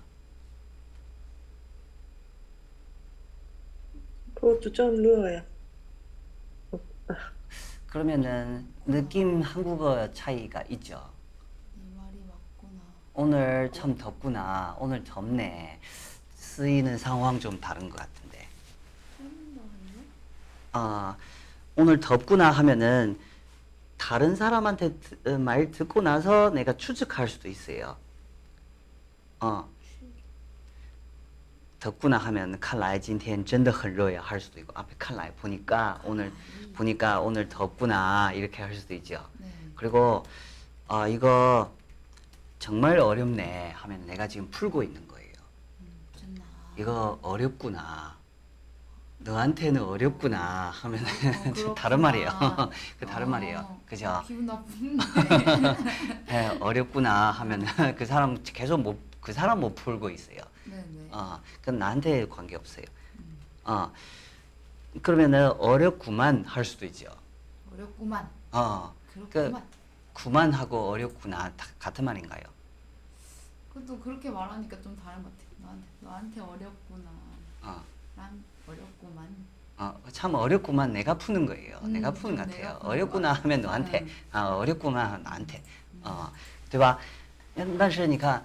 그것도 좀热呀.
그러면은 느낌 한국어 차이가 있죠.
이 말이 맞구나.
오늘 참 덥구나. 오늘 덥네. 쓰이는 상황 좀 다른 것 같은데.
아
오늘 덥구나 하면은 다른 사람한테 드- 어, 말 듣고 나서 내가 추측할 수도 있어요. 어. 덥구나 하면 칼라이 진텐 쩐더 헌러야 할 수도 있고 앞에 칼라이 보니까 오늘 아. 보니까 오늘 덥구나 이렇게 할 수도 있죠.
네.
그리고 아 이거 정말 어렵네 하면 내가 지금 풀고 있는 거예요.
음,
이거 어렵구나. 너한테는 어렵구나 하면
어,
다른 말이에요.
그
다른
어,
말이에요. 그죠?
기분 나쁜데.
네, 어렵구나 하면 그 사람 계속 못 그 사람 못 풀고 있어요.
네네.
어, 그건 나한테 관계 없어요. 어, 그러면은 어렵구만 할 수도 있죠.
어렵구만.
어,
그렇구만.
구만 하고 어렵구나 다 같은 말인가요?
그것도 그렇게 말하니까 좀 다른 것 같아. 너한테 너한테 어렵구나.
어,
난 어렵구만.
어, 참 어렵구만 내가 푸는 거예요.
음,
내가 푸는 것
좀
같아요.
내가 푸는
어렵구나
거.
하면 너한테,
음.
아, 어렵구만 나한테, 어, 对吧？但是你看，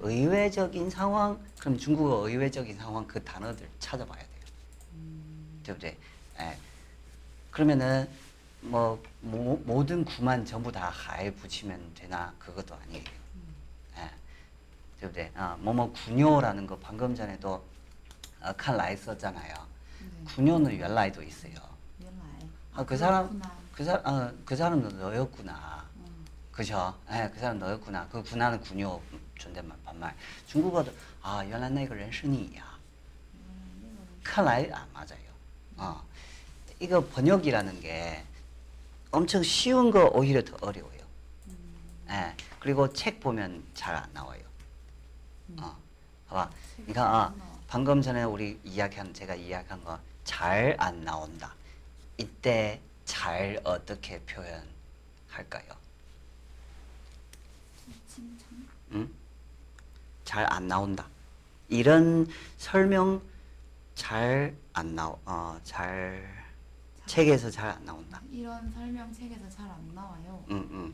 의외적인 상황 그럼 중국어 의외적인 상황 그 단어들 찾아봐야 돼요. 음. 그죠? 예. 그러면은 뭐 모, 모든 구만 전부 다 하에 붙이면 되나 그것도 아니에요. 음. 예. 그죠? 아, 어, 뭐뭐 군요라는 거 방금 전에도 어, 칸라 있었잖아요.
네.
군요는 연라에도 있어요.
어, 그
아, 그 사람
그
어, 사람 아, 그 사람도 너였구나.
음.
그죠? 예, 그 사람 너였구나. 그 군화는 군요 존댓말 반말. 중국어도 아, 原来那个人是你呀. 看来안 맞아요. 어. 이거 번역이라는 게 엄청 쉬운 거 오히려 더 어려워요. 예. 그리고 책 보면 잘 안 나와요. 어. 봐봐. 그러니까 아, 방금 전에 우리 이야기한 제가 이야기한 거 잘 안 나온다. 이때 잘 어떻게 표현할까요?
칭찬.
응? 잘 안 나온다. 이런 설명 잘 안 나오, 어, 잘 책에서 잘 안 나온다.
이런 설명 책에서 잘 안 나와요.
응, 응.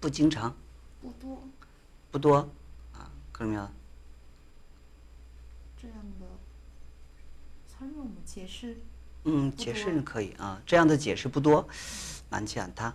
부经常
또
不多 아, 그러면
这样的 설명 뭐解释
음,
不多。
解释可以啊，这样的解释不多，많지않다。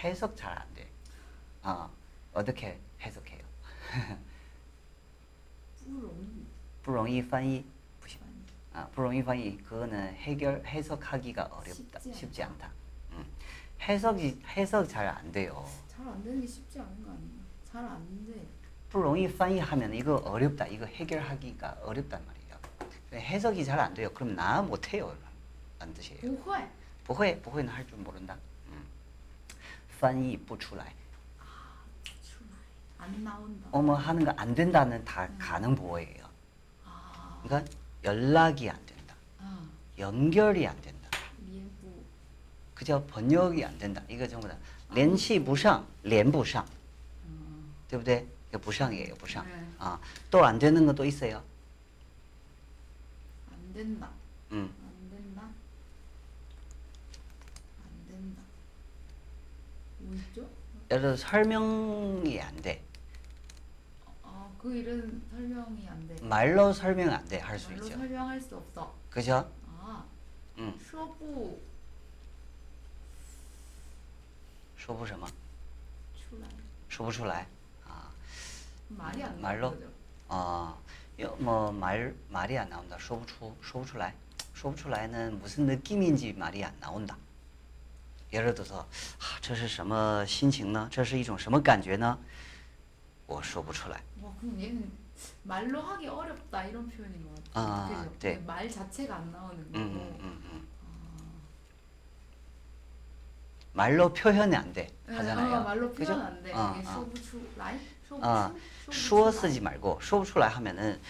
해석 잘 안 돼. 아, 어떻게 해석해요?
不容易
不容易翻译，不行。
翻译
아, 不容易翻译. 그거는 해결 해석하기가 어렵다.
쉽지
쉽지
않다.
않다. 음. 해석이 해석 잘 안 돼요.
잘안 되는 게 쉽지 않은 거 아니에요? 잘 안 돼.
不容易翻译하면 이거 어렵다. 이거 해결하기가 어렵단 말이에요. 해석이 잘 안 돼요. 그럼 나 못해요. 라는 뜻이에요.
不会.
不会,不会는 할 줄 모른다. 음. 翻译不出来.
출라이. 안 나온다.
어머 하는 거 안 된다는 다 가능 보호예요.
아.
그러니까 연락이 안 된다.
아.
연결이 안 된다.
连不
그저 번역이 안 된다. 이거 전부 다 联系不上,连不上.对不对? 이거 不上이에요. 不上.
네.
아, 또 안 되는 것도 있어요.
안 된다.
음.
뭐 있죠?
예를 들어 설명이 안 돼.
아, 그 일은 설명이 안 돼.
말로 설명 안 돼 할 수
말로
있죠.
설명할 수 없어.
그죠?
아,
음.
说不
说不什么?
出来.
说不出来. 아.
말이 안
말로?
나오는 거죠.
어, 뭐 말 말이 안 나온다. 说不出,说不出来.说不出来는 무슨 느낌인지 말이 안 나온다. 예를 들어서 아, 这是什么心情呢?这是一种什么感觉呢?我说不出来.
와, 그럼 얘는 말로 하기 어렵다 이런 표현인 것 같아.
아,
그죠?
네.
말 자체가 안 나오는
음,
거고.
음, 음, 음. 말로 표현이 안 돼.
네,
하잖아요.
어, 말로
그죠?
표현 안 돼.
어,
이게
어.
说不出来, 说不
아,
出,
说 쓰지 말고 说不出来 하면은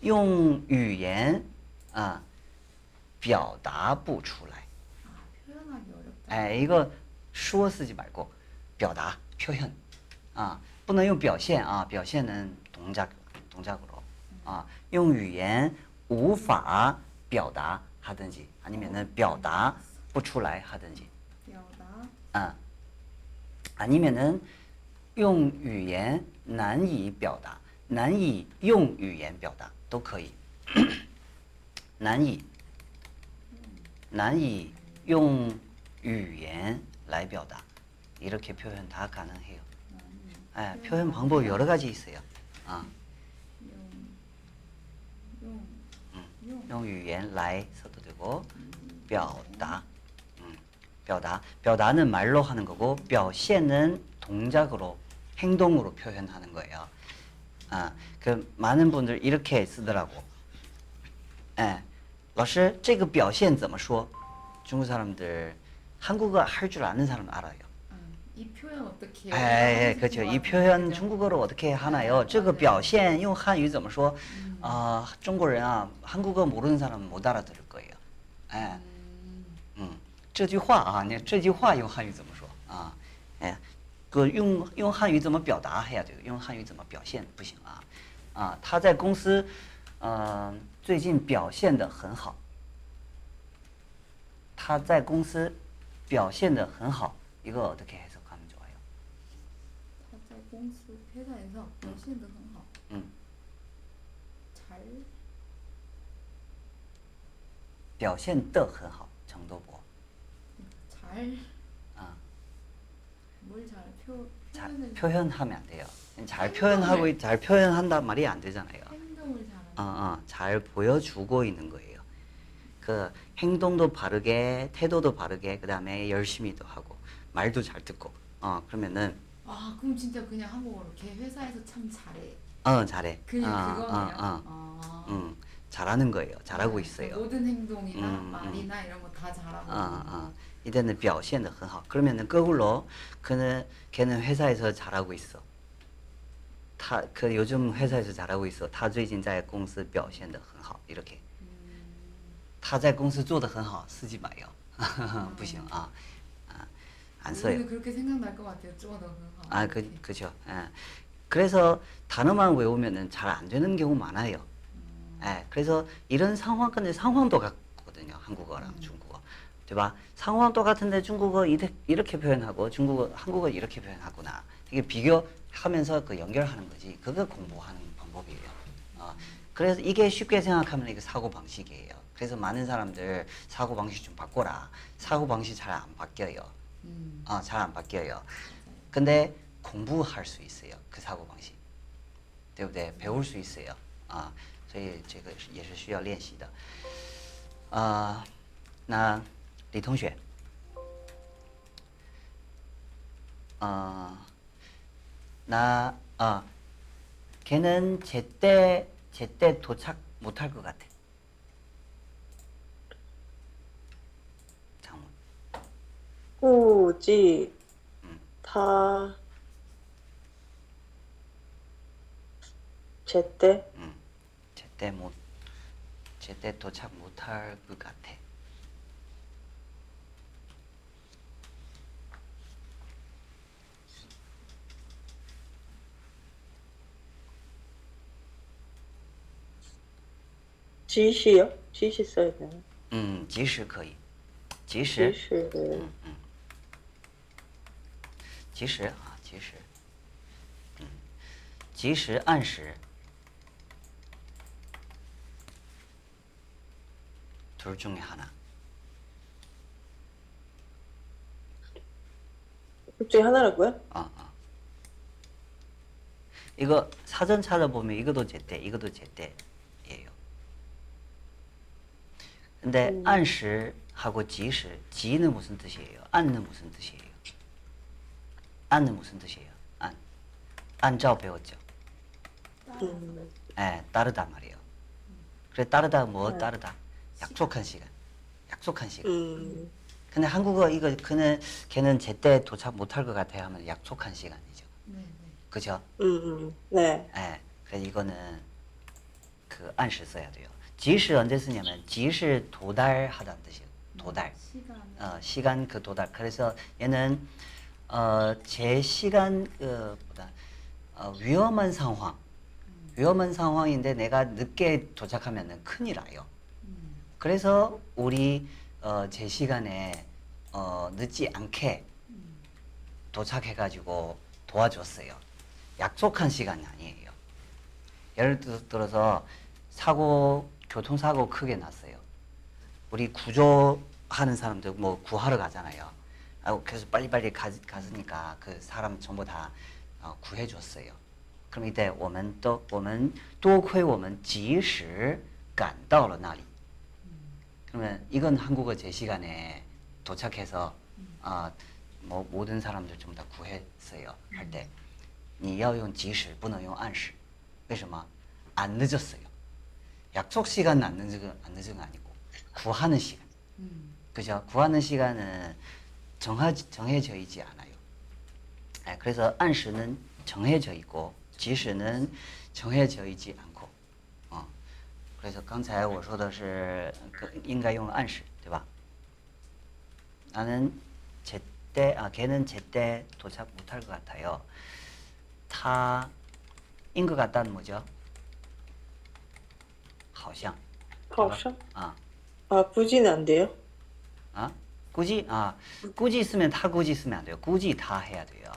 用语言啊表达不出来.
아, 표현하기 어렵다.
에 이거 说 쓰지 말고 表达 표현. 아, 不能用表现啊,表现는 동작 동작으로. 아, 用语言无法表达 하든지 아니면은 表达不出来 하든지.
表达
아, 아니면은 用语言难以表达，难以用语言表达都可以。难以难以用 语言来表达이렇게 표현 다 가능해요. 예, 표현 방법 여러 가지 있어요. 아,
用用用
용语言来 써도 되고 表达 음, 表达 表达는 말로 하는 거고 表现는 동작으로 행동으로 표현하는 거예요. 아, 그 많은 분들 이렇게 쓰더라고. 예. 老师,这个表现怎么说? 중국 사람들 한국어 할 줄 아는 사람 알아요.
아, 이 표현 어떻게
예,
해요?
예,
하면서
그렇죠. 이
좋아하는
표현
거죠.
중국어로 어떻게 하나요?
네,
这个
맞아요.
表现用汉语怎么说?
음.
아, 중국人啊, 한국어 모르는 사람은 못 알아들을 거예요. 예.
음,
嗯，这句话啊，你这句话用汉语怎么说啊？哎，个用用汉语怎么表达呀？这个用汉语怎么表现不行啊？啊，他在公司，呃，最近表现的很好。他在公司 表现的很好，一个어떻게해석하면좋아요？
타자 공수 회사에서表现得很好.
음,
잘
表现的很好，程度不
잘,
啊，
뭘 잘 표,
잘
표현을
표현하면 안 돼요. 잘 표현하고 있- 잘 표현한다 말이 안 되잖아요.
행동을 잘하는
어, 어, 잘 보여주고 있는 거예요. 그 행동도 바르게, 태도도 바르게, 그 다음에 열심히도 하고, 말도 잘 듣고, 어, 그러면은,
아 그럼 진짜 그냥 한국어로 걔 회사에서 참 잘해
어, 잘해.
그냥
어,
그거네요
어, 어,
아.
음, 잘하는 거예요. 잘하고
그
있어요.
모든 행동이나
음, 음.
말이나 이런 거 다 잘하고
어, 어, 이때는 表现的很好. 그러면은 거꾸로, 그는, 걔는 회사에서 잘하고 있어. 他, 그 요즘 회사에서 잘하고 있어. 他最近在公司表现得很好. 이렇게. 他在公司做得很好, 쓰지 마요. 不行啊. 아, 안 써요.
우리는 그렇게 생각날 것 같아요 쪼더 그거
아, 그, 그죠. 예. 그래서 단어만 외우면은 잘 안 되는 경우 많아요. 예. 그래서 이런 상황, 근데 상황도 같거든요. 한국어랑 중국어. 对吧? 상황 똑같은데 중국어 이렇게, 이렇게 표현하고 중국어, 한국어 이렇게 표현하구나. 이게 비교하면서 그 연결하는 거지. 그거 공부하는 방법이에요. 어, 그래서 이게 쉽게 생각하면 이게 사고 방식이에요. 그래서 많은 사람들 사고 방식 좀 바꿔라. 사고 방식 잘 안 바뀌어요.
음.
아, 잘 안 바뀌어요. 근데 공부할 수 있어요. 그 사고 방식. 对不对? 배울 수 있어요. 아, 所以这个也是需要练习的. 아, 那李同学. 어, 나, 아, 걔는 제때, 제때 도착 못할 것 같아.
估计
嗯
他 제때
음, 제때 못, 제때 도착 못할 것 같아.
지시요? 지시 써야 되나?
嗯，及时可以，及时，
지시.
及时啊，及时，嗯，及时按时。둘 중에 하나.
둘 중에 하나라고요?
어, 어. 이거 사전 찾아보면 이것도 제때, 이것도 제때예요. 근데
음.
안시하고 지시, 지는 무슨 뜻이에요? 안는 무슨 뜻이에요? 안는 무슨 뜻이에요? 안. 안照 배웠죠?
음.
예, 따르다 말이에요. 그래 따르다 뭐 따르다? 약속한 시간. 약속한 시간.
음.
근데 한국어 이거 그는 걔는 제때 도착 못할 것 같아요 하면 약속한 시간이죠.
네, 네.
그죠?
음. 음. 네.
예. 그래서 이거는 그 안시 써야 돼요. 지시 언제 쓰냐면 지시 도달하다는 뜻이에요. 도달.
시간.
어, 시간 그 도달. 그래서 얘는 어, 제 시간 그 보다 어, 위험한 상황. 위험한 상황인데 내가 늦게 도착하면은 큰일 나요.
음.
그래서 우리 어, 제 시간에 어, 늦지 않게
음.
도착해가지고 도와줬어요. 약속한 시간이 아니에요. 예를 들- 들어서 사고 교통사고 크게 났어요. 우리 구조하는 사람들 뭐 구하러 가잖아요. 아, 그래서 빨리빨리 가, 갔으니까 그 사람 전부 다 어, 구해줬어요. 그럼 이때 我们都我们多亏我们及时赶到了那里。 그러면 이건 한국어 제 시간에 도착해서 아, 뭐 모든 사람들 좀 다 구했어요. 할 때. 你要用及时不能用按时为什么안 늦었어요. 약속 시간은 안 늦은 거- 안 늦은 거 아니고 구하는 시간.
음.
그죠? 구하는 시간은 정하, 정해져 있지 않아요. 예, 그래서 안시는 정해져 있고 지시는 정해져 있지 않고. 어. 그래서 刚才我说的是应该用暗示, 对吧? 나는 제때 아 걔는 제때 도착 못할 것 같아요. 타인 것 같다는 뭐죠? 好像.
好像.
아.
아, 부지는 안 돼요?
아? 꾸지? 아, 꾸지 쓰면 타 꾸지 쓰면 안 돼요. 꾸지 타 해야 돼요.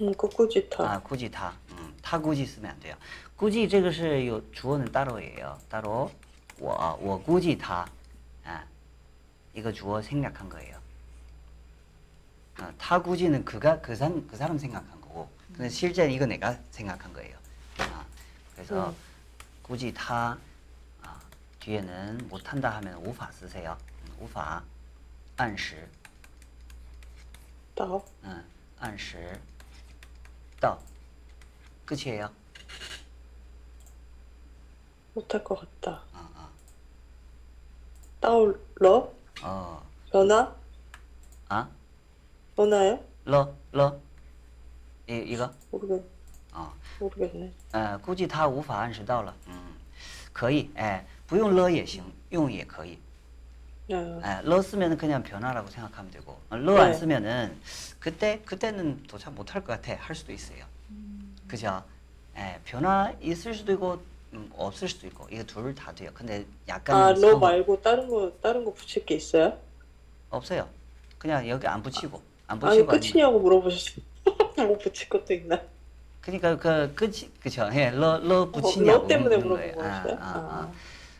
음, 그 꾸지 타.
아, 꾸지 타. 음, 타 꾸지 쓰면 안 돼요. 꾸지 这个是有 주어는 따로예요. 따로 我我 꾸지 타. 아. 이거 주어 생략한 거예요. 아, 타 꾸지는 그가 그 사람 그 사람 생각한 거고. 근데 실제 이거 내가 생각한 거예요. 아, 그래서
음.
꾸지 타 아, 뒤에는 못한다 하면 우파 쓰세요. 음, 우파 按时
나.
嗯，按时到，끝이에요.
못할 것 같다.
어, 어,
따올러?
어,
전화?
아,
전화요?
러, 러, 이 이거,
모르겠,
어,
모르겠네.
呃，估计他无法按时到了，嗯，可以，哎，不用了也行，用也可以，
아,
예, 了 쓰면은 그냥 변화라고 생각하면 되고, 어, 了 안
네.
쓰면은 그때 그때는 도착 못할 것 같아 할 수도 있어요. 그죠? 예, 변화 있을 수도 있고 음, 없을 수도 있고 이거 둘 다 돼요. 근데 약간
아, 了 말고 다른 거, 다른 거 붙일 게 있어요?
없어요. 그냥 여기 안 붙이고 안
아니,
붙이고 아니-
끝이냐고 물어보셨어요. 뭐 붙일 것도 있나?
그러니까 그 끝이 그죠? 예, 了, 了
어,
붙이냐고
了 때문에. 물어본
아,
거였어요?
아, 아.
아.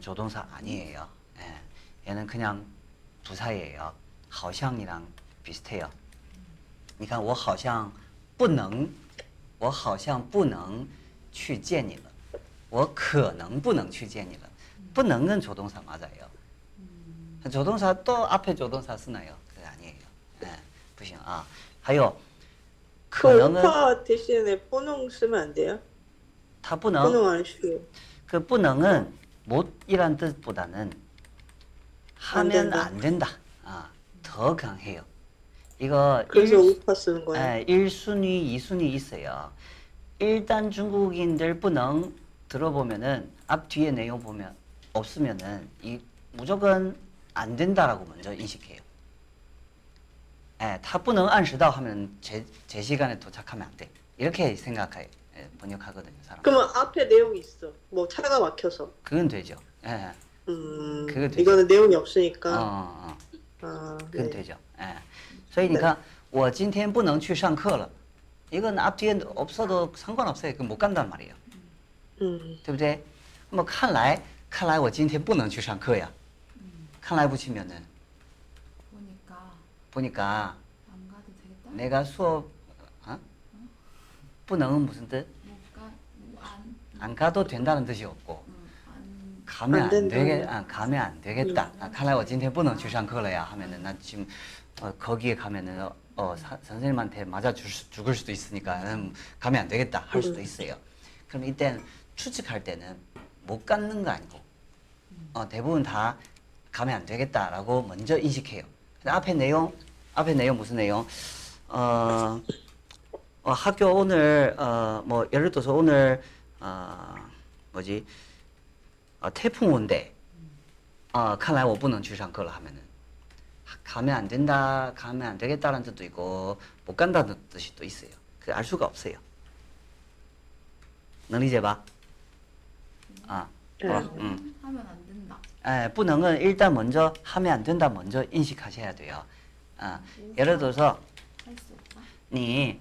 조동사 아니에요. 예, 얘는 그냥 부사예요. 好像이랑 비슷해요. 你看我好像不能我好像不能去见你了我可能不能去见你了不能은 조동사 맞아요. 조동사 또 앞에 조동사 쓰나요? 그게 아니에요. 예, 不行啊. 还有
그
可能은
오파 대신에 뽀농 쓰면 안 돼요?
它不能
뽀농 안 쉬워.
그 不能은 못이란 뜻보다는 하면
된다.
안 된다. 아, 더 강해요. 이거
그래서
일-
우파 쓰는 거야.
예, 1순위, 2순위 있어요. 일단 중국인들 不能 들어보면은 앞 뒤에 내용 보면 없으면은 이 무조건 안 된다라고 먼저 인식해요. 예, 他不能按时到 하면 제, 제 시간에 도착하면 안 돼. 이렇게 생각해 예, 번역하거든요, 사람.
그러면 앞에 내용이 있어. 뭐 차가 막혀서.
그건 되죠. 예.
음,
그거 되죠.
이거는 내용이
어,
없으니까.
어, 어.
아,
그건
네.
되죠. 예. 所以你看我今天不能去上课了. 이건 앞 뒤에 없어도 상관없어요. 그 못 간단 말이에요.
음,
对不对？那么看来，看来我今天不能去上课呀。看来 붙이면은
보니까
보니까
안 가도 되겠다.
내가 수업 어? 不能 무슨 뜻?
못가 안,
안 가도 된다는 뜻이 없고
음, 안
가면
안
안
된다.
되게 아, 가면 안 되겠다. 아, 看来我今天不能去上课了呀 하면은 나 지금 어, 거기에 가면은 어, 어, 사- 선생님한테 맞아 줄 수- 죽을 수도 있으니까 음, 가면 안 되겠다 할 수도 있어요. 그럼 이때는 추측할 때는 못 갖는 거 아니고 어, 대부분 다 가면 안 되겠다라고 먼저 인식해요. 근데 앞에 내용 앞에 내용 무슨 내용? 어, 어, 학교 오늘 어, 뭐 예를 들어서 오늘 어, 뭐지? 어, 태풍 온대. 어, 看来我不能去上课了 하면은 하- 가면 안 된다, 가면 안 되겠다라는 뜻도 있고 못 간다는 뜻이 또 있어요. 그 알 수가 없어요. 能理解吧? 아,
네.
어, 음.
하면 안 된다.
에, 不能은 일단 먼저 하면 안 된다 먼저 인식하셔야 돼요. 아, 예를 들어서
할 수 없다.
你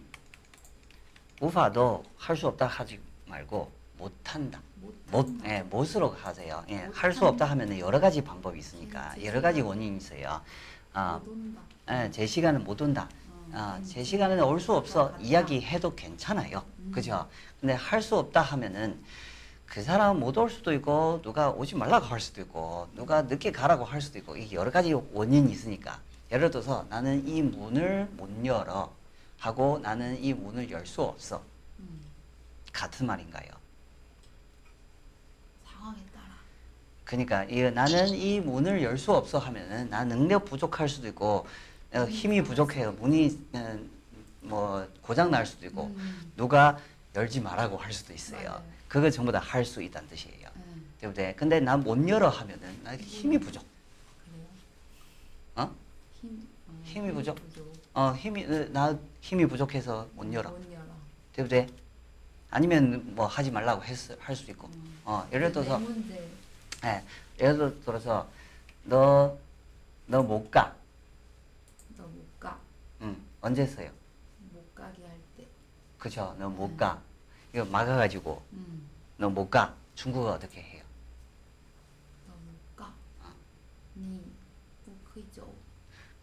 无法도 할 수 없다 하지 말고 못 한다. 못,
못한다.
예, 못으로 하세요. 예, 못할수 없다. 하면은 여러 가지 방법이 있으니까
음,
여러 가지 원인이 있어요. 아. 예, 제 시간은 못 온다.
어,
아,
음,
제 시간에는 올 수 없어.
간다.
이야기해도 괜찮아요.
음.
그죠? 근데 할 수 없다 하면은 그 사람 못 올 수도 있고 누가 오지 말라고 할 수도 있고 누가 늦게 가라고 할 수도 있고 이게 여러 가지 원인이 있으니까 예를 들어서 나는 이 문을 못 열어 하고 나는 이 문을 열 수 없어. 같은 말인가요?
상황에 따라.
그러니까 이, 나는 이 문을 열 수 없어 하면은 나 능력 부족할 수도 있고 어, 음, 힘이 부족해요. 문이 어, 뭐 고장 날 수도 있고
음.
누가 열지 말라고 할 수도 있어요. 그거 전부 다 할 수 있다는 뜻이에요. 네 근데 나 못 열어 하면은 나 힘이 부족.
그래요?
어?
힘, 어,
힘이 부족. 부족. 어, 힘이, 나 힘이 부족해서 못 열어.
못 열어.
되부대? 아니면 뭐 하지 말라고 할 수 있고.
음.
어, 예를 들어서. 예, 예를 들어서, 너, 너 못 가.
너 못 가.
응, 언제 써요?
못 가게 할 때.
그죠, 너 못 가. 이거 막아가지고,
음.
너못 가. 중국어 어떻게 해요?
너 못 가. 어. 니.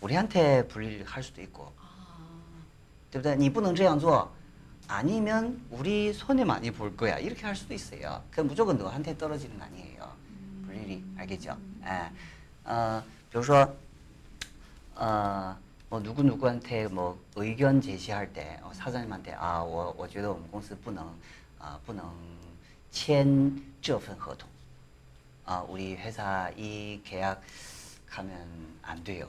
우리한테 불일 할 수도 있고.
아,
对不对? 你不能这样做. 아니면 우리 손해 많이 볼 거야. 이렇게 할 수도 있어요. 그 무조건 너한테 떨어지는 거 아니에요. 불일이 알겠죠? 예. 어, 比如说 어, 뭐 누구 누구한테 뭐 의견 제시할 때 어, 사장님한테 아, 我我觉得我们公司不能 아, 不能签这份合同. 아, 우리 회사 이 계약 가면 안 돼요.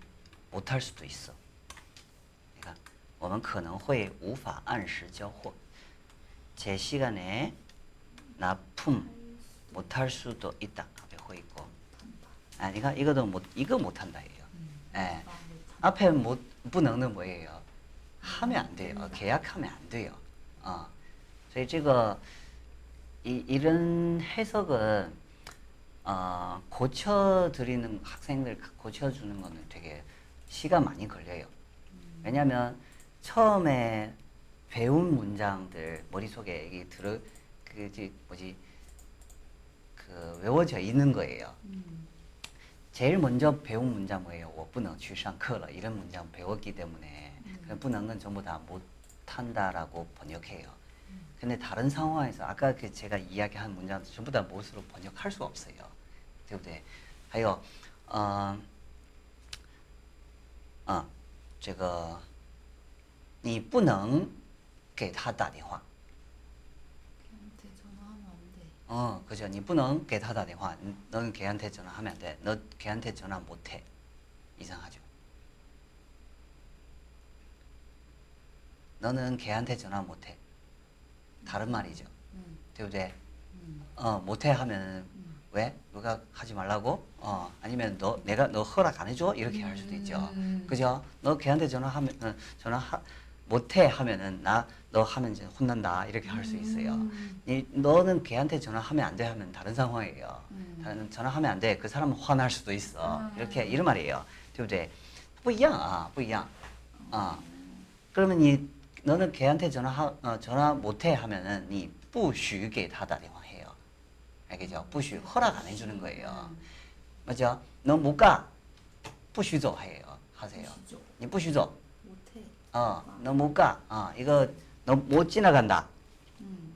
못할 수도 있어. 그러니까 我们可能会无法按时交货。제 시간에 납품 못할 수도 있다. 앞에 호 있고. 아, 그러니까 이거도 못 이거 못한다예요. 예.
아, 못한-
앞에 못, 不能는 뭐예요? 하면 안 돼요.
됩니다.
계약하면 안 돼요. 어. 所以这个 이, 이런 해석은 어, 고쳐드리는 학생들 고쳐주는 거는 되게 시간 많이 걸려요. 왜냐하면 처음에 배운 문장들 머릿속에 이게 들어 그지 뭐지 그 외워져 있는 거예요.
음.
제일 먼저 배운 문장 뭐예요? 我不能去上课了 이런 문장 배웠기 때문에 그 不能은 전부 다 못한다라고 번역해요. 근데 다른 상황에서 아까 그 제가 이야기한 문장 전부 다 못으로 번역할 수 없어요. 对不对？还有，呃， 啊，这个你不能给他打电话，
걔한테 전화하면 안 돼.
어, 그죠? 你不能给他打电话. 음, 너는 걔한테 전화하면 안 돼. 너 걔한테 전화 못 해. 이상하죠? 너는 걔한테 전화 못 해. 다른 말이죠.
응.
对不对?
응.
어, 못 해 하면
음.
왜? 누가 하지 말라고? 어, 아니면 너 내가 너 허락 안 해줘? 이렇게 할 수도 있죠.
음.
그죠? 너 걔한테 전화하면 어, 전화 하, 못해 하면은 나 너 하면 이제 혼난다 이렇게 할 수 있어요.
음.
이, 너는 걔한테 전화하면 안 돼 하면 다른 상황이에요.
음.
다른 전화하면 안 돼. 그 사람은 화날 수도 있어.
음.
이렇게 이런 말이에요. 对不对?不一样啊,不一样. 아. 그러면 이 너는 걔한테 전화 어, 전화 못 해 하면은 你不许给他打电话 해요. 알겠죠? 不许 허락 안 해주는 거예요.
음.
맞죠? 너 못 가. 不许走 해요. 하세요.
시죠.
你不许走.
못해.
어, 너 못 가. 어, 이거 너 못 지나간다.
음.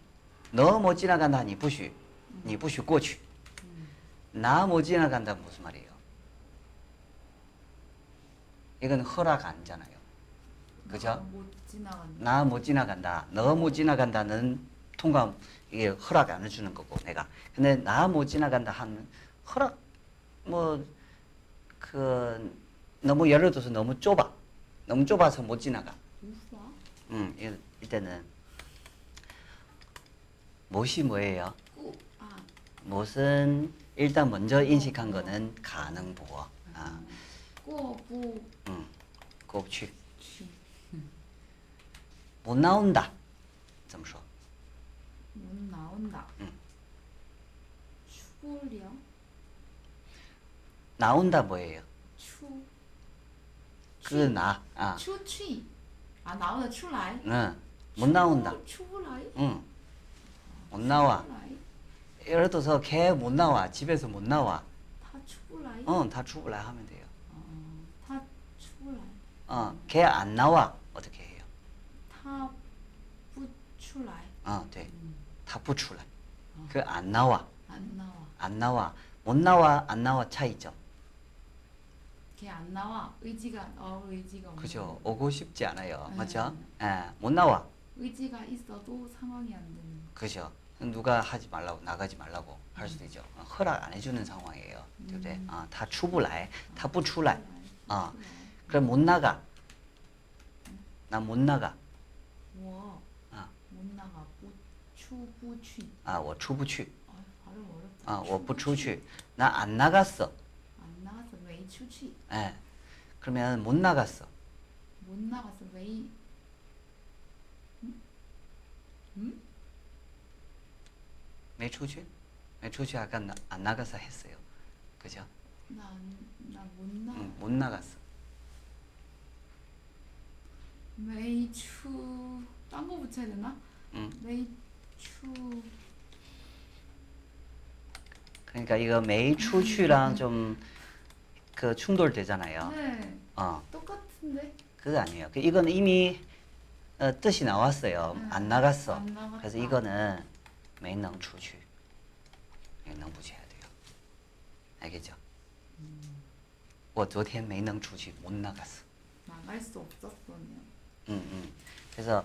너 못 지나간다. 你不许.你不许过去.
음.
나 못 지나간다 무슨 말이에요? 이건 허락 아니잖아요. 그죠?
나 못 지나간다.
나 못 지나간다. 너 못 지나간다는 통과 이게 허락 안 해주는 거고 내가. 근데 나 못 지나간다 하는 허락 뭐 그 너무 예를 들어서 너무 좁아. 너무 좁아서 못 지나가.
우와.
음, 이- 이때는 못이 뭐예요?
꾸. 아.
못은 일단 먼저 인식한 거는 가능보어. 아,
꾸부.
음, 꼽취.
취.
못 나온다. 怎么说?
못 나온다.
음.
추불이요?
나온다 뭐예요?
추.
그 나. 아,
추취. 아 나온다 출라이.
응. 못 나온다.
추불라이.
응. 못 나와. 예를 들어서 걔 못 나와. 집에서 못 나와.
다 추불라이.
어, 다 출来하면 돼요.
어, 다 추불라이.
어, 걔안 나와. 어떻게 해요?
다 부출라이.
어, 네.
음.
다不出来. 그 안 나와.
안 나와.
안 나와. 못 나와. 안 나와 차이죠.
걔 안 나와. 의지가 어 의지가 없는.
그죠? 오고 싶지 않아요.
음.
맞죠? 예, 못 나와.
의지가 있어도 상황이 안 되는.
그죠? 누가 하지 말라고 나가지 말라고 할 수도 있죠. 어, 허락 안 해주는 상황이에요. 对不对?
음.
아, 다出不来. 다 不出来. 아,
출라이.
그럼 못 나가. 나 못 나가.
我
아,
못 나가. 부 추부취.
아, 我出不去.
아 발음 어렵다.
아, 我不出去. 나 안 나갔어.
안 나가서 왜 추취?
예. 그러면 못 나갔어.
못 나가서 왜? 응? 응?
没出去?没出去 아까 나, 안 나가서 했어요. 그죠?
나나못 나가.
응, 못 나갔어.
메이추 딴거 붙여야 되나?
응.
메이 추
그러니까 이거 没出去랑 좀 그 충돌되잖아요.
네
어.
똑같은데
그거 아니에요. 그 이건 이미 어, 뜻이 나왔어요.
음,
안 나갔어.
안 나갔다.
그래서 이거는 没能出去. 이거 능 붙여야 돼요. 알겠죠? 我昨天没能出去, 못 나갔어.
나갈 수 없었어요.
음, 음. 그래서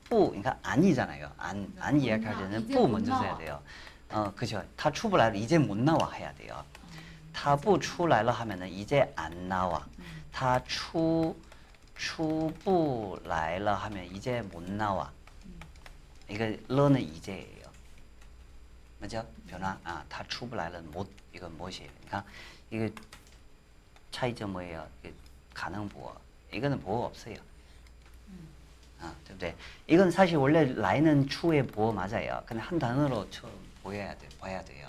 不, 그러니까 아니잖아요. 안, 안
못
이야기할
나-
때는
이제
不
못
먼저 써야
나와.
돼요. 어, 그죠. 다出不来了, 이제 못 나와 해야 돼요. 他不出来了 하면은 이제 안 나와. 他出出不来了 하면 이제 못 나와. 이거 러는 이제예요. 맞죠? 변화. 아, 다出不来了 못 이건 못이에요. 그러니까 이게 차이점 뭐예요? 이게 가능 보어. 이거는 보어 없어요. 아, 네不对? 이건 사실 원래 라인은 추의 보호 맞아요. 근데 한 단어로 처 보여야 돼, 봐야 돼요.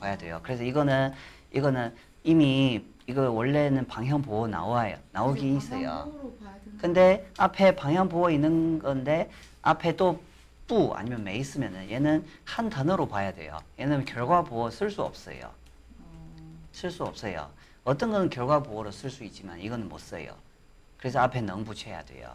봐야 돼요. 그래서 이거는 이거는 이미 이거 원래는 방향 보호 나와요. 나오긴 있어요. 근데 앞에 방향 보호 있는 건데 앞에 또 뿌 아니면 메 있으면은 얘는 한 단어로 봐야 돼요. 얘는 결과 보호 쓸 수 없어요. 쓸 수 없어요. 어떤 거는 결과 보호로 쓸 수 있지만 이거는 못 써요. 그래서 앞에 능 붙여야 돼요.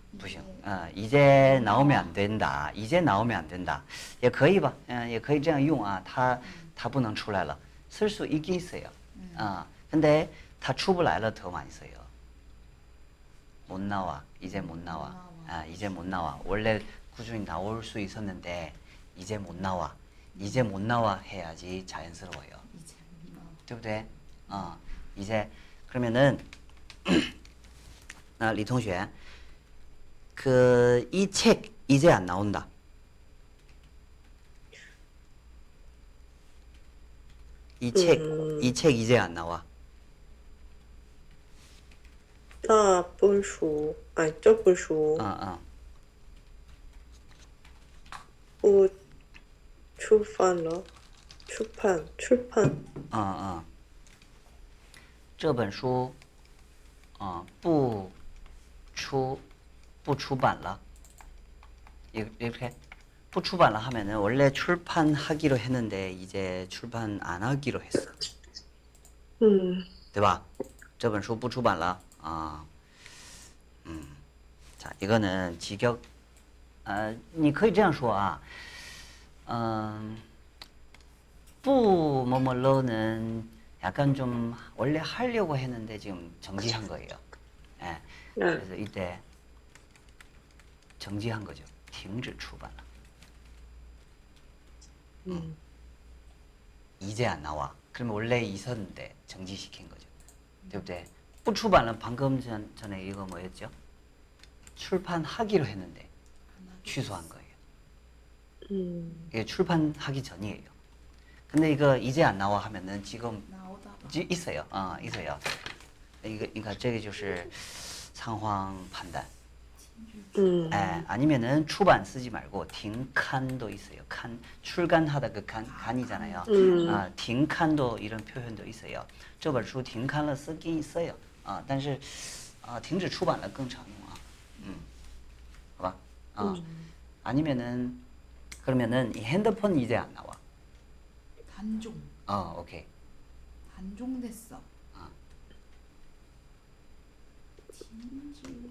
不行
이제
，呃，이제 나오면 안 된다. 이제 나오면 안 된다. 也可以吧，嗯、也可以这样用啊。它它不能出来了，쓸수있긴있어요。 아, 근데 다出不来了더 많이 써요. 못 나와. 이제 못 나와. 아, 이제 못 나와. 원래 꾸준히 나올 수 있었는데 이제 못 나와. 이제 못 나와 해야지 자연스러워요.
이제 못 나와.
对不对？啊、이제 그러면은 아, 리同学, 그 이 책 이제 안 나온다. 이 책,
음.
이 책 이제 안 나와.
那本书，哎，这本书
어, 어.
不出版了，出版出版
어, 어. 这本书, 어, 不出 不出版了. 이- 이렇게 不出版了 하면은 원래 출판하기로 했는데 이제 출판 안 하기로 했어.
嗯
对吧？这本书不出版了啊，嗯，자 이거는 직역， 呃，你可以这样说啊，嗯，不뭐뭐로는 약간 좀 원래 하려고 했는데 지금 정지한 거예요. 예. 그래서 이때 정지한 거죠. 停止出版了.
嗯
이제 안 나와. 그러면 원래 있었는데 정지시킨 거죠. 对不对? 不出版了 방금 전, 전에 이거 뭐였죠? 출판하기로 했는데
안 하고
취소한 거예요.
嗯
이게 출판하기 전이에요. 근데 이거 이제 안 나와 하면은 지금
나오다가
지- 있어요. 어, 있어요. 이거 그러니까 这个就是상황 판단.
嗯
에, 아니면은 출版쓰지 말고 停刊도 있어요. 칸 출간하다 그 칸, 간이잖아요.
음.
아, 停刊도 이런 표현도 있어요. 这本书停刊了 쓰긴 있어요. 아, 但是 아, 停止出版了更常用啊. 음. 好吧? 어. 아니면은 그러면은 이 핸드폰 이제 안 나와.
단종
어, 오케이.
단종됐어.
아.
틴지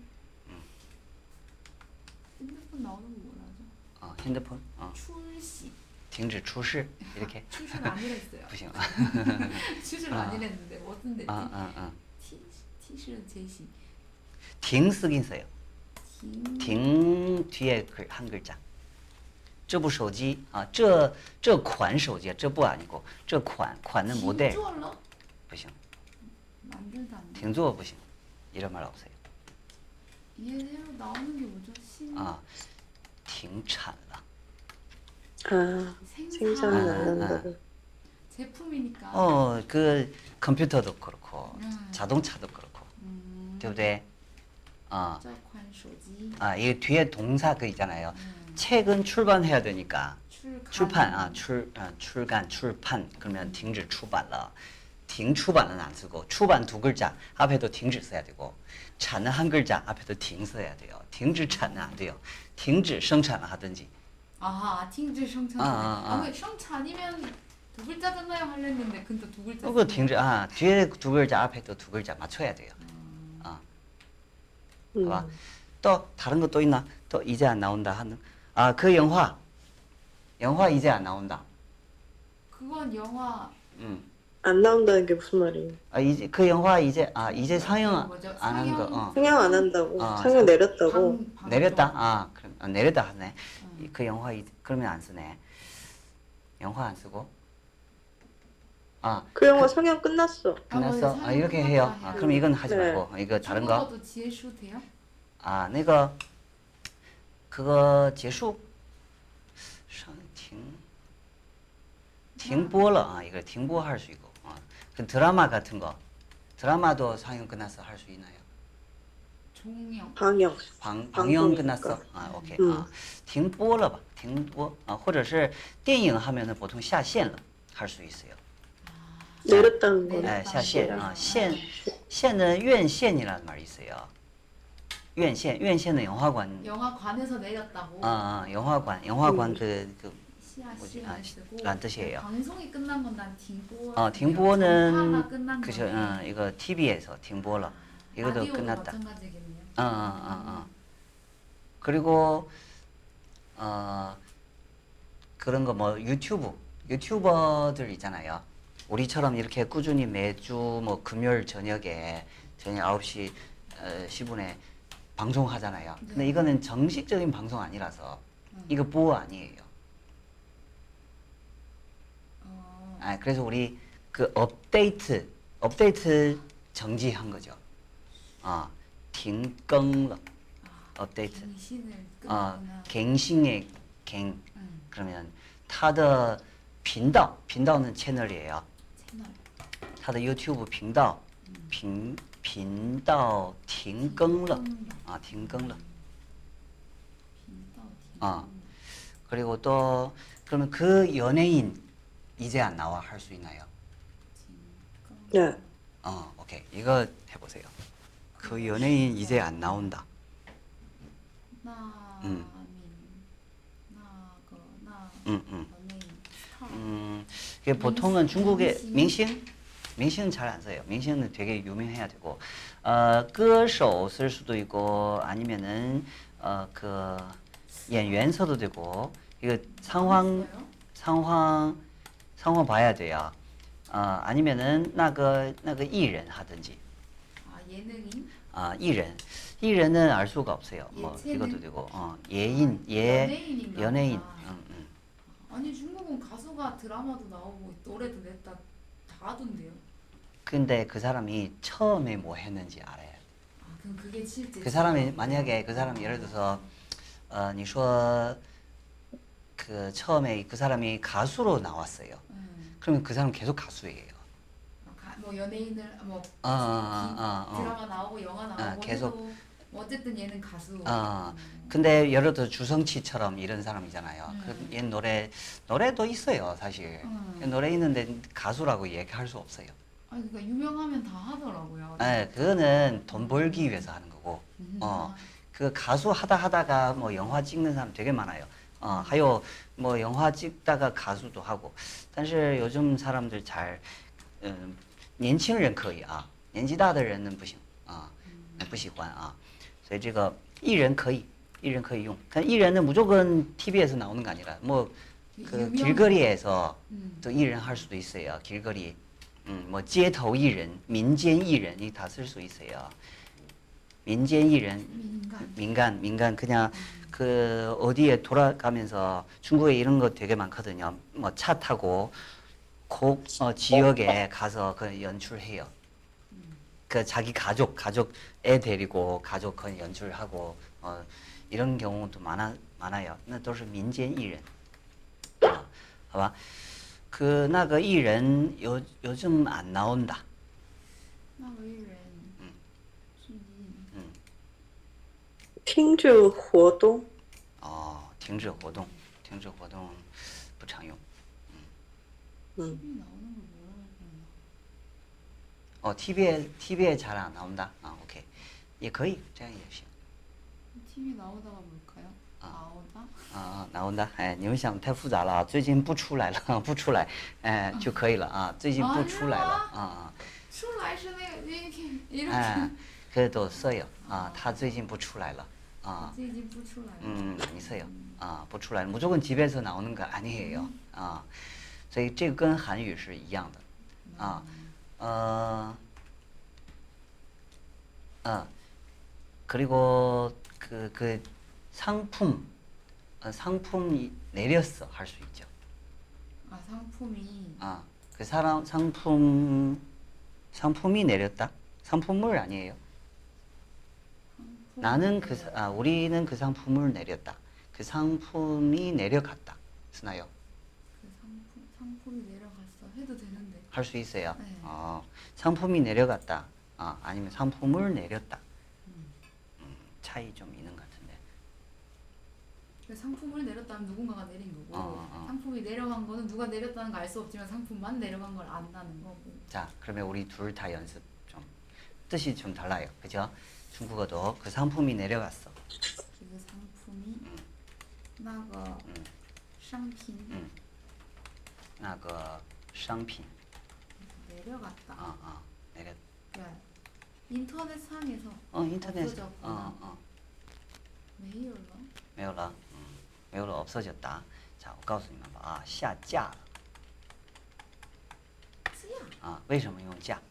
핸드폰 나오는 거 뭐라죠?
어, 핸드폰. 어.
출시
停止出世 이렇게.
출시는 아니랬어요.
不行.
출시는
아.
아니랬는데 뭐 어떤 데지?
아, 아, 아.
티 티시는 제시
停 쓰긴 써요.
팅
停 뒤에 글, 한 글자. 这部手机啊，这这款手机，这部 아니고 这款款은 모델
팅주얼러
不行，
만들도 안 돼.
停坐不行， 이런 말 없어요.
얘네로 나오는 게 뭐죠? 신
아, 停产了.
아
생산
생산을
아,
안 한다고.
제품이니까.
어, 그 컴퓨터도 그렇고
음.
자동차도 그렇고,
음.
对不对? 아,
这款手机
아, 이 뒤에 동사 그 있잖아요.
음.
책은 출판해야 되니까
출간
출판 아, 출 아, 출간 출판 그러면 停止出版了. 停 출판은 안 쓰고 출판 두 글자 앞에도 停止 써야 되고 产은 한 글자 앞에도 停 써야 돼요. 停止产은 안 돼요. 停止 生产을 하든지
아하 팅즈 성찬.
아, 아, 아.
왜 성찬 아니면 두 글자잖아요 하려는데 근데 두 글자.
그거
쓰면-
팅즈 아 뒤에 두 글자 앞에 또 두 글자 맞춰야 돼요. 아.
음.
봐봐. 또 다른 거 또 있나? 또 이제 안 나온다 하는 아 그 영화 영화 이제 안 나온다.
그건 영화
음.
안 나온다는 게 무슨 말이에요?
아 이제 그 영화 이제 아 이제 상영
뭐죠?
안 한 거.
상영?
어.
상영 안 한다고.
아,
상영
상-
내렸다고.
방- 방송.
내렸다. 아 그럼 아, 내렸다 하네.
어.
이- 그 영화 이- 그러면 안 쓰네. 영화 안 쓰고. 아
그 영화 상영 끝났어.
끝났어.
아,
아 이렇게 해요. 아
상영
그럼 이건 하지
네.
말고 이거 다른 거.
중국어도 지혜슈 돼요?
아那个그거结束上停停播了啊이거停播할 수 있고 아, 그 드라마 같은 거 드라마도 상영 끝났어 할 수 있나요?
종영.
방영.
방 방영
방송이니까.
끝났어 아 오케이
음.
啊停播了吧停播啊或者是电影하면은 보통 下线了할 수 있어요
내렸다는
네.
거는.
哎下线啊
아,
线线는院线이라는 말이 있어요 院线院线는 영화관
영화관에서 내렸다고.
아, 아 영화관 영화관 그, 그
시야
아. 란 뜻이에요.
방송이 끝난 건난 팅보.
어,
끝난
그죠. 어, 이거 TV에서 팅보러 이것도 끝났다
마찬가지겠네요.
어, 어, 어, 어. 그리고 어 그런 거 뭐 유튜브 유튜버들 있잖아요 우리처럼 이렇게 꾸준히 매주 뭐 금요일 저녁에 저녁 9시 어, 10분에 방송하잖아요 근데
네.
이거는 정식적인 방송 아니라서
음.
이거 보호 아니에요
어,
아, 그래서 우리 그 업데이트, 업데이트 정지한 거죠. 아, 停更了. 업데이트.
갱신을
아,
끝났구나.
갱신의 갱.
음,
그러면 它的频道,频道는 채널이에요.
채널.
它的 유튜브 频道, 频频道停更了. 아, 停更了.
빈다,
아. 그리고 또 그러면 그 연예인 이제야 나와 할 수 있나요?
네.
어, 오케이. 이거 해보세요. 그 연예인 이제 안 나온다.
나민
음. 음, 음. 음, 보통은 중국의 민신? 민신은 잘 안 써요. 민신은 되게 유명해야 되고, 어, 歌手쓸 수도 있고, 아니면은, 어, 그, 예, 연연 써도 되고, 이거 상황, 상황, 성어 봐야 돼요. 아, 어, 아니면은 나그 나그 이런 하든지.
아, 예능인?
아, 이런. 이런은 알 수가 없어요. 뭐
예체능?
이것도 되고. 어, 아, 예인, 예
연예인인가
연예인.
보다.
응, 응.
아니 중국은 가수가 드라마도 나오고 노래도 냈다 다 하던데요.
근데 그 사람이 처음에 뭐 했는지 알아요.
아 그럼 그게 실제
그 사람이 만약에 그 사람이 예를 들어서 어, 你说그 처음에 그 사람이 가수로 나왔어요.
음,
그러면 그 사람 계속 가수예요.
아, 가- 뭐 연예인을 뭐
어, 어, 어, 어.
드라마 나오고 영화 나오고
아, 계속.
해도 뭐 어쨌든 얘는 가수.
어,
음.
근데 예를 들어 주성치처럼 이런 사람이잖아요.
음.
그, 얘 노래 노래도 있어요, 사실.
음.
노래 있는데 가수라고 얘기할 수 없어요.
아니 그러니까 유명하면 다 하더라고요.
네, 그거는 돈 벌기 위해서 하는 거고.
음.
어, 그 가수 하다 하다가 뭐 영화 찍는 사람 되게 많아요. 어, 하요 뭐 영화 찍다가 가수도 하고. 但是 요즘 사람들 잘, 음, 年轻人可以啊,年纪大的人不行啊,不喜欢啊.所以这个艺人可以,艺人可以用. 그艺人은 무조건 TV에서 나오는 거 아니라 뭐 그
유명-
길거리에서
음.
또艺人할 수도 있어요. 길거리. 음, 뭐街头艺人, 민간艺人 이다 쓸 수 있어요. 민간艺人
민간.
민간 민간 그냥 그 어디에 돌아가면서 중국에 이런 거 되게 많거든요. 뭐 차 타고 곡 어, 지역에 가서 그 연출해요. 그 자기 가족 가족 애 데리고 가족 그 연출하고 어, 이런 경우도 많아 많아요. 那都是民间艺人. 어, 好吧? 그那个艺人 요, 요즘 안 나온다.
나 의뢰.
음.
팅주活动
어, 停止活动.停止活动不常用.
음.
TV 나오는 걸 뭐라 그러나.
어, TV에 TV에 잘 안 나온다. 아, 오케이. 也可以这样也行.
TV 나오다가 뭘까요? 나오다.
啊，나온다。哎，你们想太复杂了啊，最近不出来了，不出来，哎就可以了啊，最近不出来了啊。
出来是那个이렇게 이렇게.
哎，그래도써요啊，他最近不出来了 啊。
이제 이제 不出来了.
음, 많이 써요. 아, 不出来 무조건 집에서 나오는 거 아니에요. 아, 所以这个跟韩语是一样的. 아, 어, 어, 그리고 그, 그 상품, 어, 상품이 내렸어 할 수 있죠.
아 상품이
아, 그 사람 상품 상품이 내렸다. 상품을 아니에요. 나는 그 사- 아, 우리는 그 상품을 내렸다. 그 상품이 내려갔다. 쓰나요?
그 상품 상품이 내려갔어 해도 되는데.
할 수 있어요.
네.
어, 상품이 내려갔다. 아, 아니면 상품을 내렸다.
음.
음, 차이 좀 있는 것 같은데.
그 상품을 내렸다면 누군가가 내린 거고
어, 어.
상품이 내려간 거는 누가 내렸다는 거 알 수 없지만 상품만 내려간 걸 안다는 거고.
자, 그러면 우리 둘 다 연습 좀 뜻이 좀 달라요. 그죠? 중국어도 그 상품이 내려갔어.
그 상품이
음.
那个
음,
商品
음. 那个商品
내려갔다.
어, 어, 내렸.
야, 인터넷 상에서
어, 인터넷.
없어졌구나.
어, 어.
메일러
没有了，嗯，没有了，없어졌다. 자, 我告诉你们吧，啊，下架了
찌야
啊，为什么用架？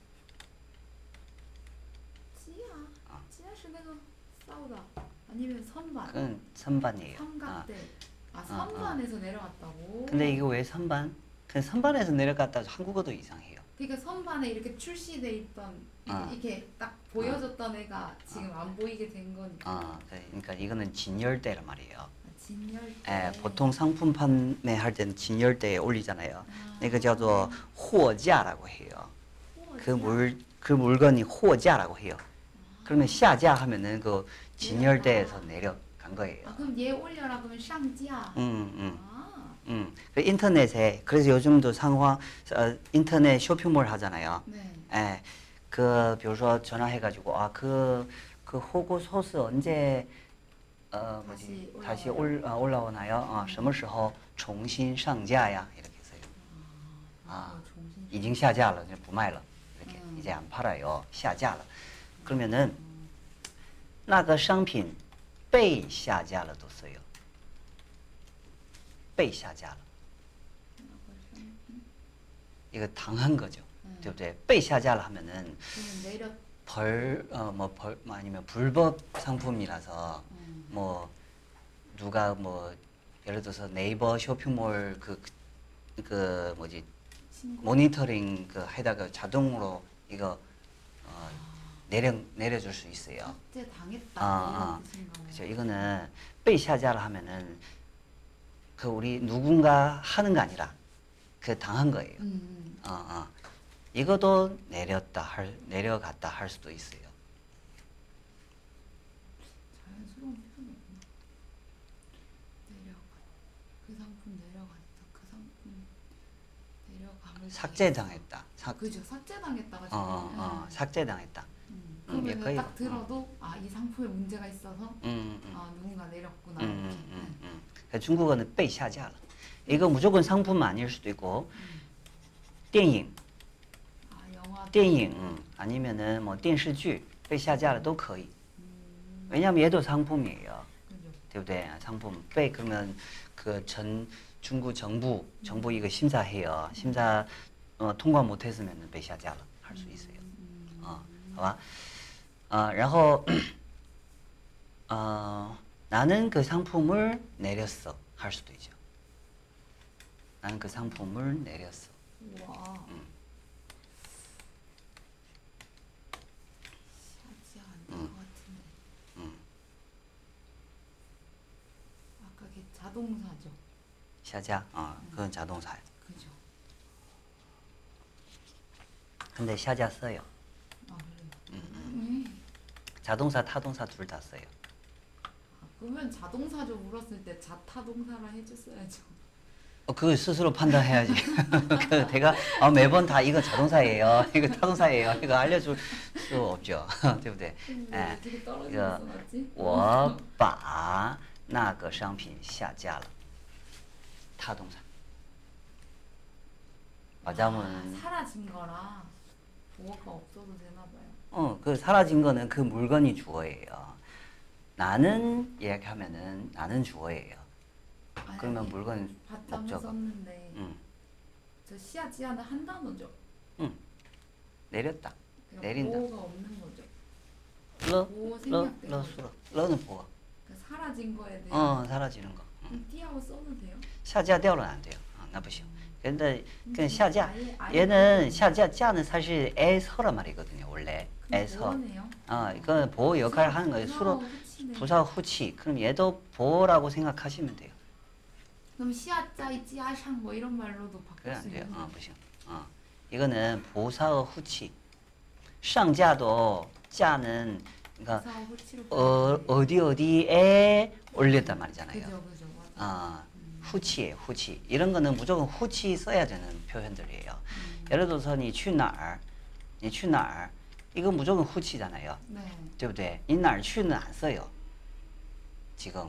싸우다 아니면 선반
그건 선반이에요. 아,
삼각대 아
아,
선반에서 내려갔다고
근데 이거 왜 선반? 그 선반에서 내려갔다 한국어도 이상해요.
그러니까 선반에 이렇게 출시돼 있던 이-
아.
이렇게 딱 보여졌던 애가 지금 안 보이게 된 거니까
아, 그- 그러니까 이거는 진열대란 말이에요.
아, 진열대
에, 보통 상품 판매할 때는 진열대에 올리잖아요.
아.
이거叫做货架라고 해요. 그
호지야.
물, 그 물건이 货架라고 해요. 그러면 下架 하면은 그 진열대에서 내려간 거예요.
아 그럼 얘 올려라 그러면 샹지야
음, 음.
아
음, 그 인터넷에 그래서 요즘도 상황 어, 인터넷 쇼핑몰 하잖아요.
네.
예, 그, 比如说 전화해가지고 아 그 그 호구 소스 언제 어 뭐지
다시
다시
올라와요?
올 어, 올라오나요? 아, 什么时候重新上架呀? 이렇게 써요. 아,
아, 정신
已经下架了, 이제 不卖了. 이렇게
음.
이제 안 팔아요. 下架了. 그러면은 那个商品被下架了도 써요. 被下架了. 이거 당한 거죠.
음.
对不对? 被下架了 하면은
그러면 내렸
벌, 어, 뭐, 벌, 뭐 아니면 불법 상품이라서
음.
뭐 누가 뭐 예를 들어서 네이버 쇼핑몰 그, 그, 그 뭐지
신고
모니터링 그 해다가 자동으로 이거 어, 내려 내려줄 수 있어요.
학대 당했다. 어, 어.
그죠. 이거는 빼샤자를 하면은 그 우리 누군가 하는 거 아니라 그 당한 거예요.
음.
어, 어. 이것도 내렸다 할 내려갔다 할 수도 있어요. 삭제당했다. 삭,
그죠. 삭제당했다가
어, 어, 어, 삭제당했다.
음.
음,
그러면
예뻐요.
딱 들어도 아 이 상품에 문제가 있어서
음, 음,
아 누군가 내렸구나
음,
이렇게.
음, 음, 음. 그 중국어는 被下架了. 이거 무조건 상품 아닐 수도 있고,
음.
电影,
아 영화
电影, 음, 아니면은 뭐 电视剧被下架了都可以.
음,
왜냐면 얘도 상품이에요.
그죠.
对不对? 상품 被 그러면 그 전 중국 정부 정부 이거 심사해요. 심사 어, 통과 못 했으면 被下架了 할 수 있어요.
음,
啊，好 아,然后 어, 나는 그 상품을 내렸어 할 수도 있죠. 나는 그 상품을 내렸어.
와.
음. 음. 음.
자동사죠.
샤자, 어, 그건 자동사예요.
그죠.
근데 샤자 써요.
아 그래요.
음. 자동사, 타동사 둘 다 써요.
아, 그러면 자동사죠 물었을 때 자타동사라 해줬어야죠.
어, 그거 스스로 판단해야지. 그 내가 아, 매번 다 이거 자동사예요. 이거 타동사예요. 이거 알려줄 수 없죠. 对不对?
근데
예.
되게
이거
떨어져서 맞지?
我把 那个商品下架了. 타동사. 맞아면
아, 사라진 거라 보어가 없어도 되나 봐요.
어, 그 사라진 거는 그 물건이 주어예요. 나는 이야기하면은 나는 주어예요.
아니,
그러면
아니,
물건
바탕을
목적.
썼는데
응.
저 시아지아는 한 단어죠.
내렸다.
그러니까
내린다.
보어가 없는 거죠.
러,
보호
러,
생략된
러,
거죠.
수러. 러는 보어.
그러니까 사라진 거에 대해
어, 사라지는 거.
음, 띠하고 써도 돼요?
下架掉了안 돼요. 어, 나不行. 근데 그
음,
下架
아예- 아예
얘는
그거는
下架架는 사실 에서란 말이거든요. 원래
그럼
에서.
보어네요.
아, 이건 보호 역할을 하는 거예요. 수로
부사하고 후치네.
부사 후치. 그럼 얘도 보호라고 생각하시면 돼요.
그럼 시아짜 있지 아샹 뭐 이런 말로도 바꿀
그래 안
수
돼요.
있는
어,
거죠.
不行. 어. 이거는 보사의 후치. 上架도 자는 그러니까
부사하고 후치로
어,
바꾸는데.
어디 어디에 올렸단 말이잖아요.
그죠 그죠 맞아.
아,
음.
후치에 후치. 이런 거는 무조건 후치 써야 되는 표현들이에요.
음.
예를 들어서 你去哪儿?你去哪儿? 이건 무조건 후치잖아요.
네.
对不对?你哪儿去는 안 써요. 지금.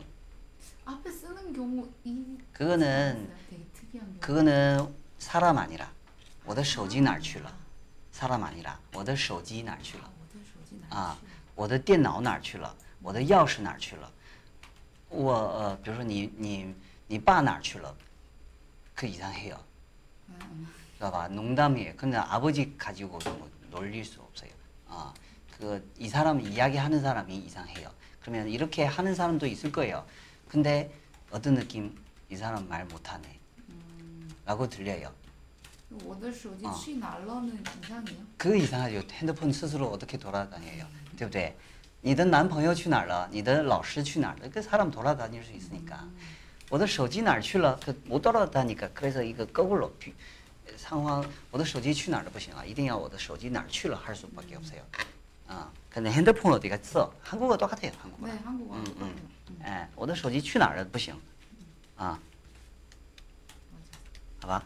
앞에 쓰는 경우 이
그거는
되게 특이한 경우.
그거는 사람 아니라 我的手机哪儿去了? 사람 아니라 我的手机哪儿去了?
아, 어떤 소지 나.
啊，我的电脑哪儿去了？我的钥匙哪儿去了？我呃，比如说你你 你爸哪儿去了？그 이상해요.
음.
知道吧? 농담이에요. 근데 아버지 가지고 뭐 놀릴 수 없어요. 아, 그 이 사람 이야기하는 사람이 이상해요. 그러면 이렇게 하는 사람도 있을 거예요. 근데 어떤 느낌? 이 사람 말 못하네. 라고 들려요.
我的手机
어.
去哪儿了는 이상해요.
그 이상하죠. 핸드폰 스스로 어떻게 돌아다녀요. 对不对?你的男朋友去哪儿了?你的老师去哪儿了?그 사람 돌아다닐 수 있으니까. 我的手机哪儿去了? 그못 돌아다니까. 그래서 이거 거꾸로 비- 상황 我的手机去哪儿了不行啊. 一定要我的手机哪儿去了할 수밖에 없어요. 아, 근데 핸드폰 어디 갔어? 한국어 똑같아요. 한국어.
네, 한국어
음,
똑같아요.
음.
음.
哎，我的手机去哪儿了？不行，啊，好吧，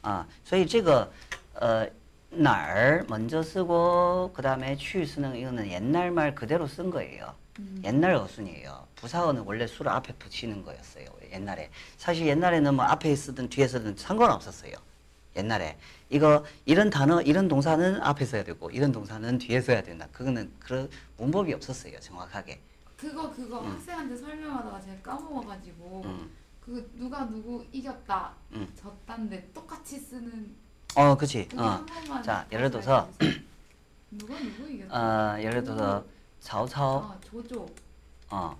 啊，所以这个呃哪儿먼저쓰고그다음에취쓰는이거는옛날말그대로쓴거예요
음.
옛날 어순이에요. 부사어는 원래 수를 앞에 붙이는 거였어요. 옛날에 사실 옛날에는 뭐 앞에 쓰든 뒤에 쓰든 상관없었어요. 옛날에 이거 이런 단어 이런 동사는 앞에 써야 되고 이런 동사는 뒤에 써야 된다. 그거는 그런 문법이 없었어요. 정확하게.
그거 그거
음.
학생한테 설명하다가 제가 까먹어가지고
음.
그 누가 누구 이겼다
음.
졌다인데 똑같이 쓰는
어, 그치.
그게
어.
한 번만
자,
다시
예를 들어서
알려주세요. 누가 누구 이겼다
어, 예를 들어서 曹操
아 조조
어,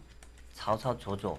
曹操조조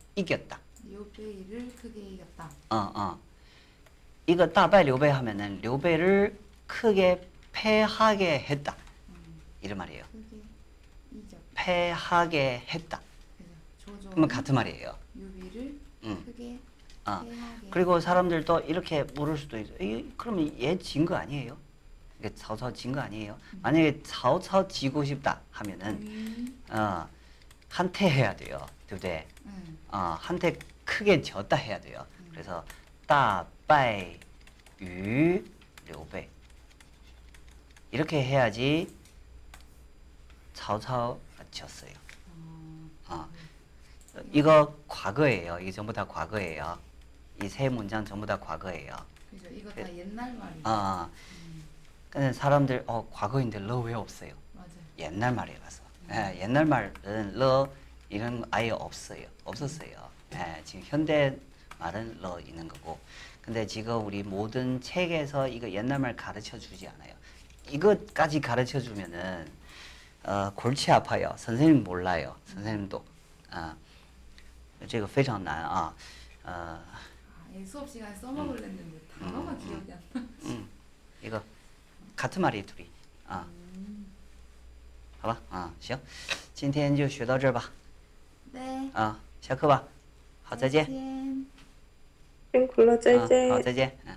이겼다.
刘备를 크게 이겼다
어, 어. 이거 다바이 료베이 하면은 료베이를 크게 패하게 했다.
음.
이런 말이에요.
크게 이겼다
패하게 했다.
그죠 조조
그러면 같은 말이에요.
유비를
응.
크게
어.
패하게
그리고 사람들도 이렇게 물을 수도 있어. 이, 그러면 얘 진 거 아니에요? 이게曹操진 거 아니에요? 만약에 曹操지고 싶다 하면은
음.
어, 한테 해야 돼요. 对不对? 아, 한테 크게 졌다 해야 돼요. 음. 그래서 따빠이 유 네, 료배 이렇게 해야지 차오차오 졌어요. 아, 이거 과거예요. 이게 전부 다 과거예요. 이 세 문장 전부 다 과거예요.
그죠? 이거 다 옛날
말이에요.
아,
근데 사람들 어 과거인데 러 왜 없어요?
맞아요.
옛날 말이라서. 예, 옛날 말은 러 이런 거 아예 없어요. 없었어요. 예, 지금 현대 말은 러 있는 거고. 근데 지금 우리 모든 책에서 이거 옛날 말 가르쳐 주지 않아요. 이것까지 가르쳐 주면은 어, 골치 아파요. 선생님 몰라요. 선생님도. 아, 这个非常难啊. 어,
아, 이 수업 시간에 써먹으려 했는데 단어가
음,
기억이 안 나.
음, 이거 같은 말이 둘이. 아,
음.
好吧，啊，行，今天就学到这儿吧。 啊，下课吧，好，再见，
辛苦
了，
再见，
好，再见，嗯。